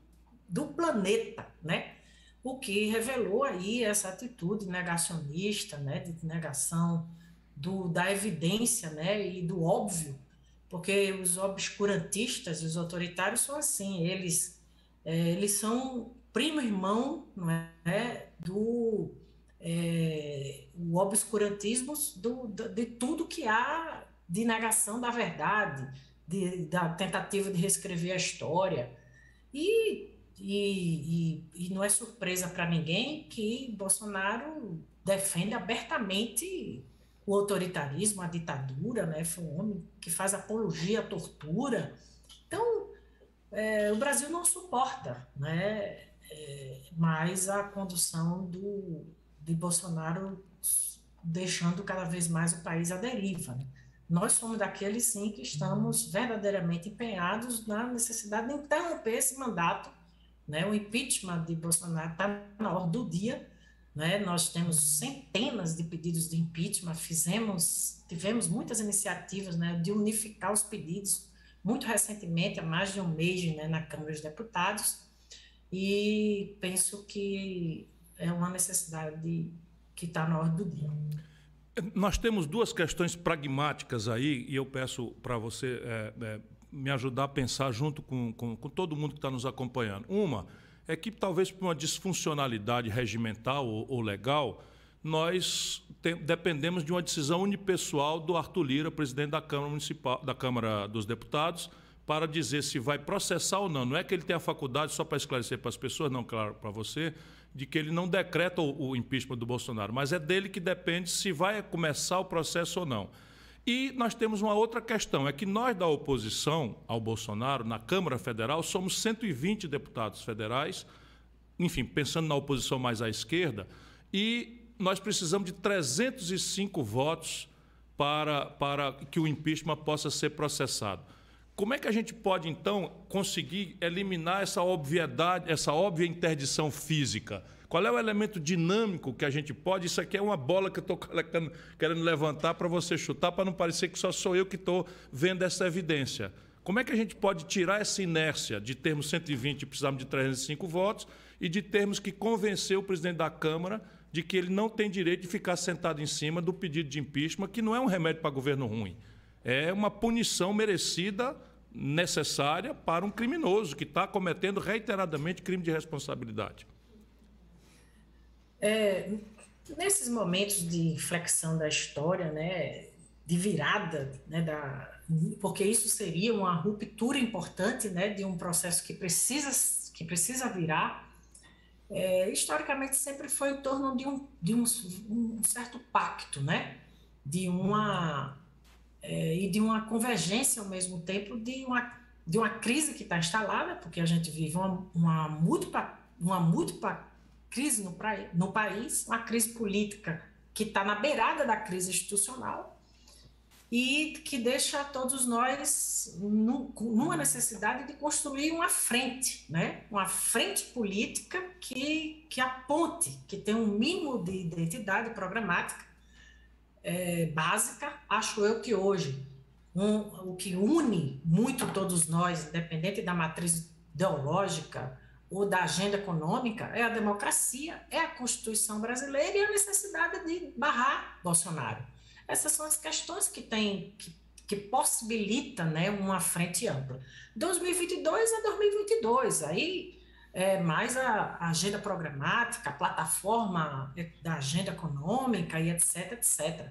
do planeta, né? O que revelou aí essa atitude negacionista, né, de negação do, da evidência, né, e do óbvio, porque os obscurantistas, os autoritários são assim, eles é, eles são primo irmão, não é, do é, o obscurantismo do, de tudo que há de negação da verdade, de, da tentativa de reescrever a história. E, e, e, e não é surpresa para ninguém que Bolsonaro defende abertamente o autoritarismo, a ditadura, né? Foi um homem que faz apologia à tortura. Então, é, o Brasil não suporta, né? É, mais a condução do, de Bolsonaro deixando cada vez mais o país à deriva. Né? Nós somos daqueles sim que estamos verdadeiramente empenhados na necessidade de interromper esse mandato. Né? O impeachment de Bolsonaro está na ordem do dia. Né? Nós temos centenas de pedidos de impeachment, fizemos, tivemos muitas iniciativas né, de unificar os pedidos, muito recentemente, há mais de um mês, né, na Câmara dos Deputados, e penso que é uma necessidade que está na ordem do dia. Nós temos duas questões pragmáticas aí, e eu peço para você é, é, me ajudar a pensar junto com, com, com todo mundo que está nos acompanhando. Uma é que, talvez por uma disfuncionalidade regimental ou, ou legal, nós dependemos de uma decisão unipessoal do Arthur Lira, presidente da Câmara Municipal, da Câmara dos Deputados, para dizer se vai processar ou não. Não é que ele tem a faculdade, só para esclarecer para as pessoas, não, claro, para você, de que ele não decreta o, o impeachment do Bolsonaro, mas é dele que depende se vai começar o processo ou não. E nós temos uma outra questão, é que nós da oposição ao Bolsonaro, na Câmara Federal, somos 120 deputados federais, enfim, pensando na oposição mais à esquerda, e nós precisamos de 305 votos para, para que o impeachment possa ser processado. Como é que a gente pode, então, conseguir eliminar essa obviedade, essa óbvia interdição física? Qual é o elemento dinâmico que a gente pode? Isso aqui é uma bola que eu estou <laughs> querendo levantar para você chutar, para não parecer que só sou eu que estou vendo essa evidência. Como é que a gente pode tirar essa inércia de termos 120 e precisarmos de 305 votos e de termos que convencer o presidente da Câmara de que ele não tem direito de ficar sentado em cima do pedido de impeachment, que não é um remédio para governo ruim é uma punição merecida, necessária para um criminoso que está cometendo reiteradamente crime de responsabilidade. É, nesses momentos de inflexão da história, né, de virada, né, da, porque isso seria uma ruptura importante né, de um processo que precisa, que precisa virar, é, historicamente sempre foi em torno de um, de um, um certo pacto, né, de uma é, e de uma convergência ao mesmo tempo de uma, de uma crise que está instalada, porque a gente vive uma, uma, múltipla, uma múltipla crise no, pra, no país, uma crise política que está na beirada da crise institucional e que deixa todos nós numa necessidade de construir uma frente, né? uma frente política que, que aponte, que tenha um mínimo de identidade programática é, básica, acho eu que hoje um, o que une muito todos nós, independente da matriz ideológica ou da agenda econômica, é a democracia, é a Constituição brasileira e a necessidade de barrar Bolsonaro. Essas são as questões que tem que, que possibilita né, uma frente ampla. 2022 a 2022, aí é, mais a, a, agenda programática, a plataforma da agenda econômica e etc, etc.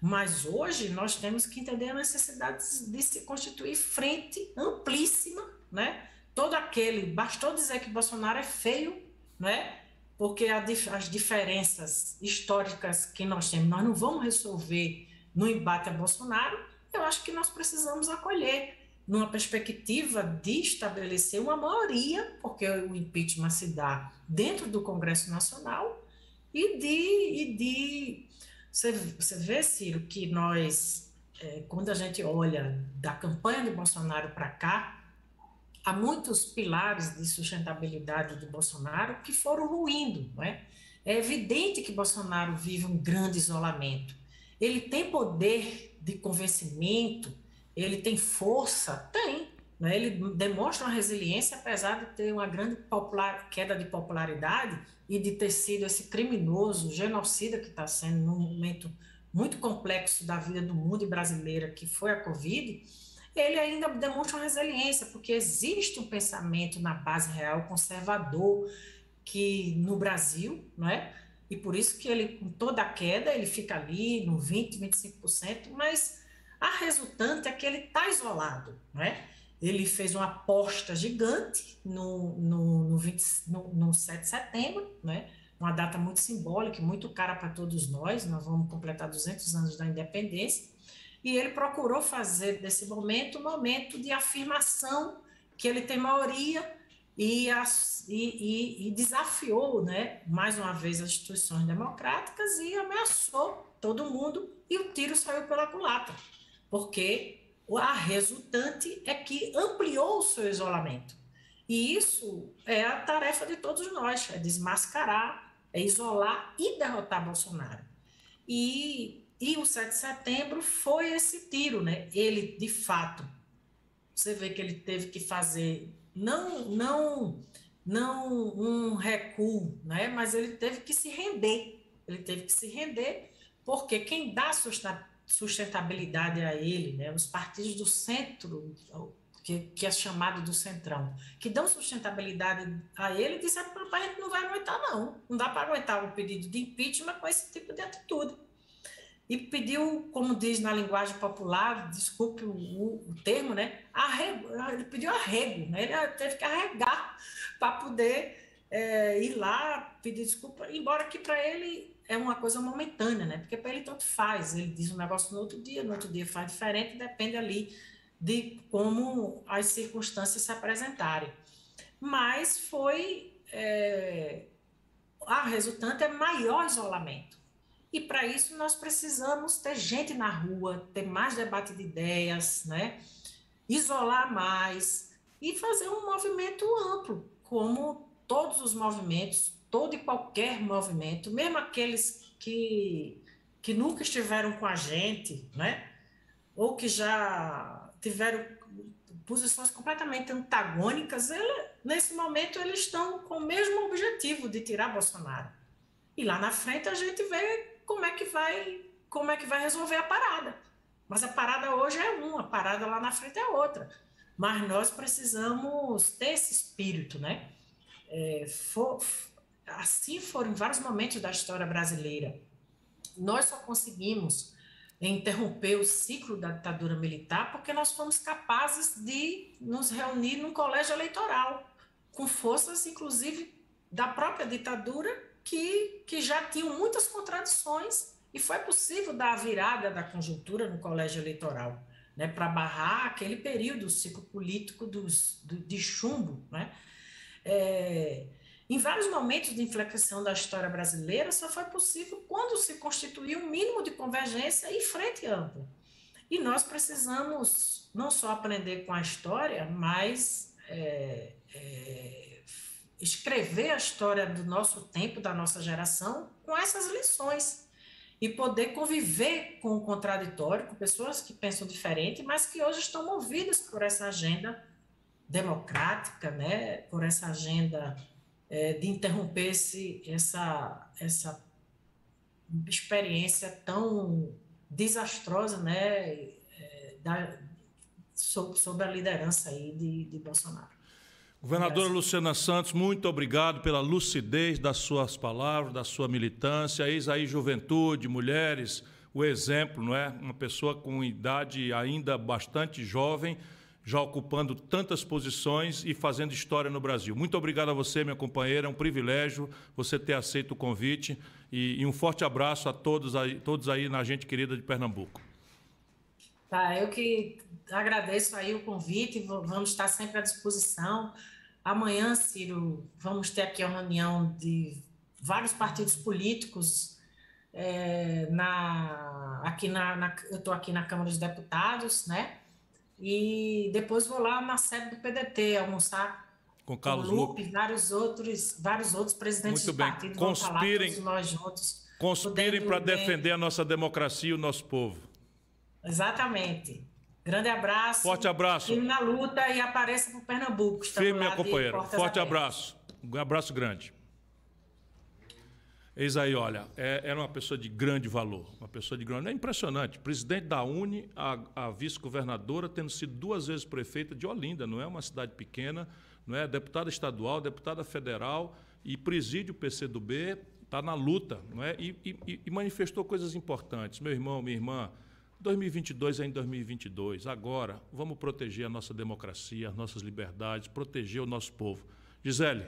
Mas hoje nós temos que entender a necessidade de se constituir frente amplíssima, né? Todo aquele, bastou dizer que Bolsonaro é feio, né? Porque a, as diferenças históricas que nós temos, nós não vamos resolver no embate a Bolsonaro, eu acho que nós precisamos acolher numa perspectiva de estabelecer uma maioria, porque o impeachment se dá dentro do Congresso Nacional, e de. E de você, você vê, Ciro, que nós, é, quando a gente olha da campanha de Bolsonaro para cá, há muitos pilares de sustentabilidade de Bolsonaro que foram ruindo, não é? É evidente que Bolsonaro vive um grande isolamento. Ele tem poder de convencimento, ele tem força? Tem. Né? Ele demonstra uma resiliência, apesar de ter uma grande popular, queda de popularidade e de ter sido esse criminoso, genocida que está sendo num momento muito complexo da vida do mundo e brasileira, que foi a Covid, ele ainda demonstra uma resiliência, porque existe um pensamento na base real conservador que no Brasil, não é? E por isso que ele, com toda a queda, ele fica ali no 20, 25%, mas a resultante é que ele está isolado, né? Ele fez uma aposta gigante no, no, no, 20, no, no 7 de setembro, né? uma data muito simbólica, muito cara para todos nós, nós vamos completar 200 anos da independência, e ele procurou fazer desse momento um momento de afirmação que ele tem maioria e, e, e, e desafiou, né, mais uma vez, as instituições democráticas e ameaçou todo mundo, e o tiro saiu pela culatra porque a resultante é que ampliou o seu isolamento. E isso é a tarefa de todos nós, é desmascarar, é isolar e derrotar Bolsonaro. E, e o 7 de setembro foi esse tiro, né? Ele, de fato, você vê que ele teve que fazer não não não um recuo, né? Mas ele teve que se render. Ele teve que se render porque quem dá sustentabilidade a ele, né, os partidos do centro, que, que, é chamado do centrão, que dão sustentabilidade a ele, disseram para a gente não vai aguentar, não. Não dá para aguentar o pedido de impeachment com esse tipo de atitude. E pediu, como diz na linguagem popular, desculpe o, o, o termo, né? Arrego, ele pediu arrego, né? ele teve que arregar para poder é, ir lá pedir desculpa, embora que para ele é uma coisa momentânea, né? Porque para ele tanto faz, ele diz um negócio no outro dia, no outro dia faz diferente, depende ali de como as circunstâncias se apresentarem. Mas foi é, a resultante é maior isolamento. E para isso nós precisamos ter gente na rua, ter mais debate de ideias, né? isolar mais e fazer um movimento amplo, como todos os movimentos, todo e qualquer movimento, mesmo aqueles que, que nunca estiveram com a gente, né? ou que já tiveram posições completamente antagônicas, ele, nesse momento eles estão com o mesmo objetivo de tirar Bolsonaro. E lá na frente a gente vê como é que vai, como é que vai resolver a parada. Mas a parada hoje é uma, a parada lá na frente é outra. Mas nós precisamos ter esse espírito, né? É, for, assim foram vários momentos da história brasileira. Nós só conseguimos interromper o ciclo da ditadura militar porque nós fomos capazes de nos reunir num colégio eleitoral, com forças, inclusive, da própria ditadura, que, que já tinham muitas contradições, e foi possível dar a virada da conjuntura no colégio eleitoral, né, para barrar aquele período, o ciclo político dos, do, de chumbo. Né? É, em vários momentos de inflexão da história brasileira, só foi possível quando se constituiu um mínimo de convergência e frente ampla. E nós precisamos não só aprender com a história, mas é, é, escrever a história do nosso tempo, da nossa geração, com essas lições. E poder conviver com o contraditório, com pessoas que pensam diferente, mas que hoje estão movidas por essa agenda democrática, né? por essa agenda é, de interromper esse, essa, essa experiência tão desastrosa né? É, da, sobre, a liderança aí de, de Bolsonaro. Governadora Luciana Santos, muito obrigado pela lucidez das suas palavras, da sua militância. Eis aí juventude, mulheres, o exemplo, não é? Uma pessoa com idade ainda bastante jovem, já ocupando tantas posições e fazendo história no Brasil. Muito obrigado a você, minha companheira. É um privilégio você ter aceito o convite e, e um forte abraço a todos aí, todos aí na gente querida de Pernambuco. Tá, eu que agradeço aí o convite, vamos estar sempre à disposição. Amanhã, Ciro, vamos ter aqui a reunião de vários partidos políticos é, na, aqui na, na eu estou aqui na Câmara dos Deputados, né? E depois vou lá na sede do PDT almoçar com Carlos com Lupe, Lupe, vários outros, vários outros presidentes Muito bem. partidos conspirem, falar, nós juntos. Conspirem para defender a nossa democracia e o nosso povo. Exatamente. Grande abraço. Forte abraço. Firme na luta e apareça para o Pernambuco. Firme, minha companheira. Forte abertas. abraço. Um abraço grande. Eis aí, olha, é, era uma pessoa de grande valor, uma pessoa de grande. É impressionante. Presidente da Uni, a, a vice-governadora, tendo sido duas vezes prefeita de Olinda, não é uma cidade pequena, não é? Deputada estadual, deputada federal e preside o PCdoB, está na luta, não é? E, e, e manifestou coisas importantes. Meu irmão, minha irmã, 2022 é em 2022. Agora, vamos proteger a nossa democracia, as nossas liberdades, proteger o nosso povo. Gisele,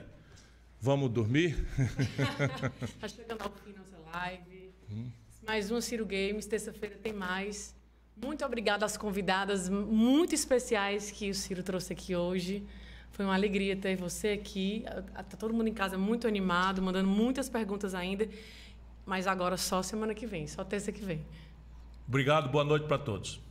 Vamos dormir? Está chegando ao fim nossa live. Hum. Mais um Ciro Games, terça-feira tem mais. Muito obrigada às convidadas muito especiais que o Ciro trouxe aqui hoje. Foi uma alegria ter você aqui. Está todo mundo em casa muito animado, mandando muitas perguntas ainda. Mas agora só semana que vem, só terça que vem. Obrigado, boa noite para todos.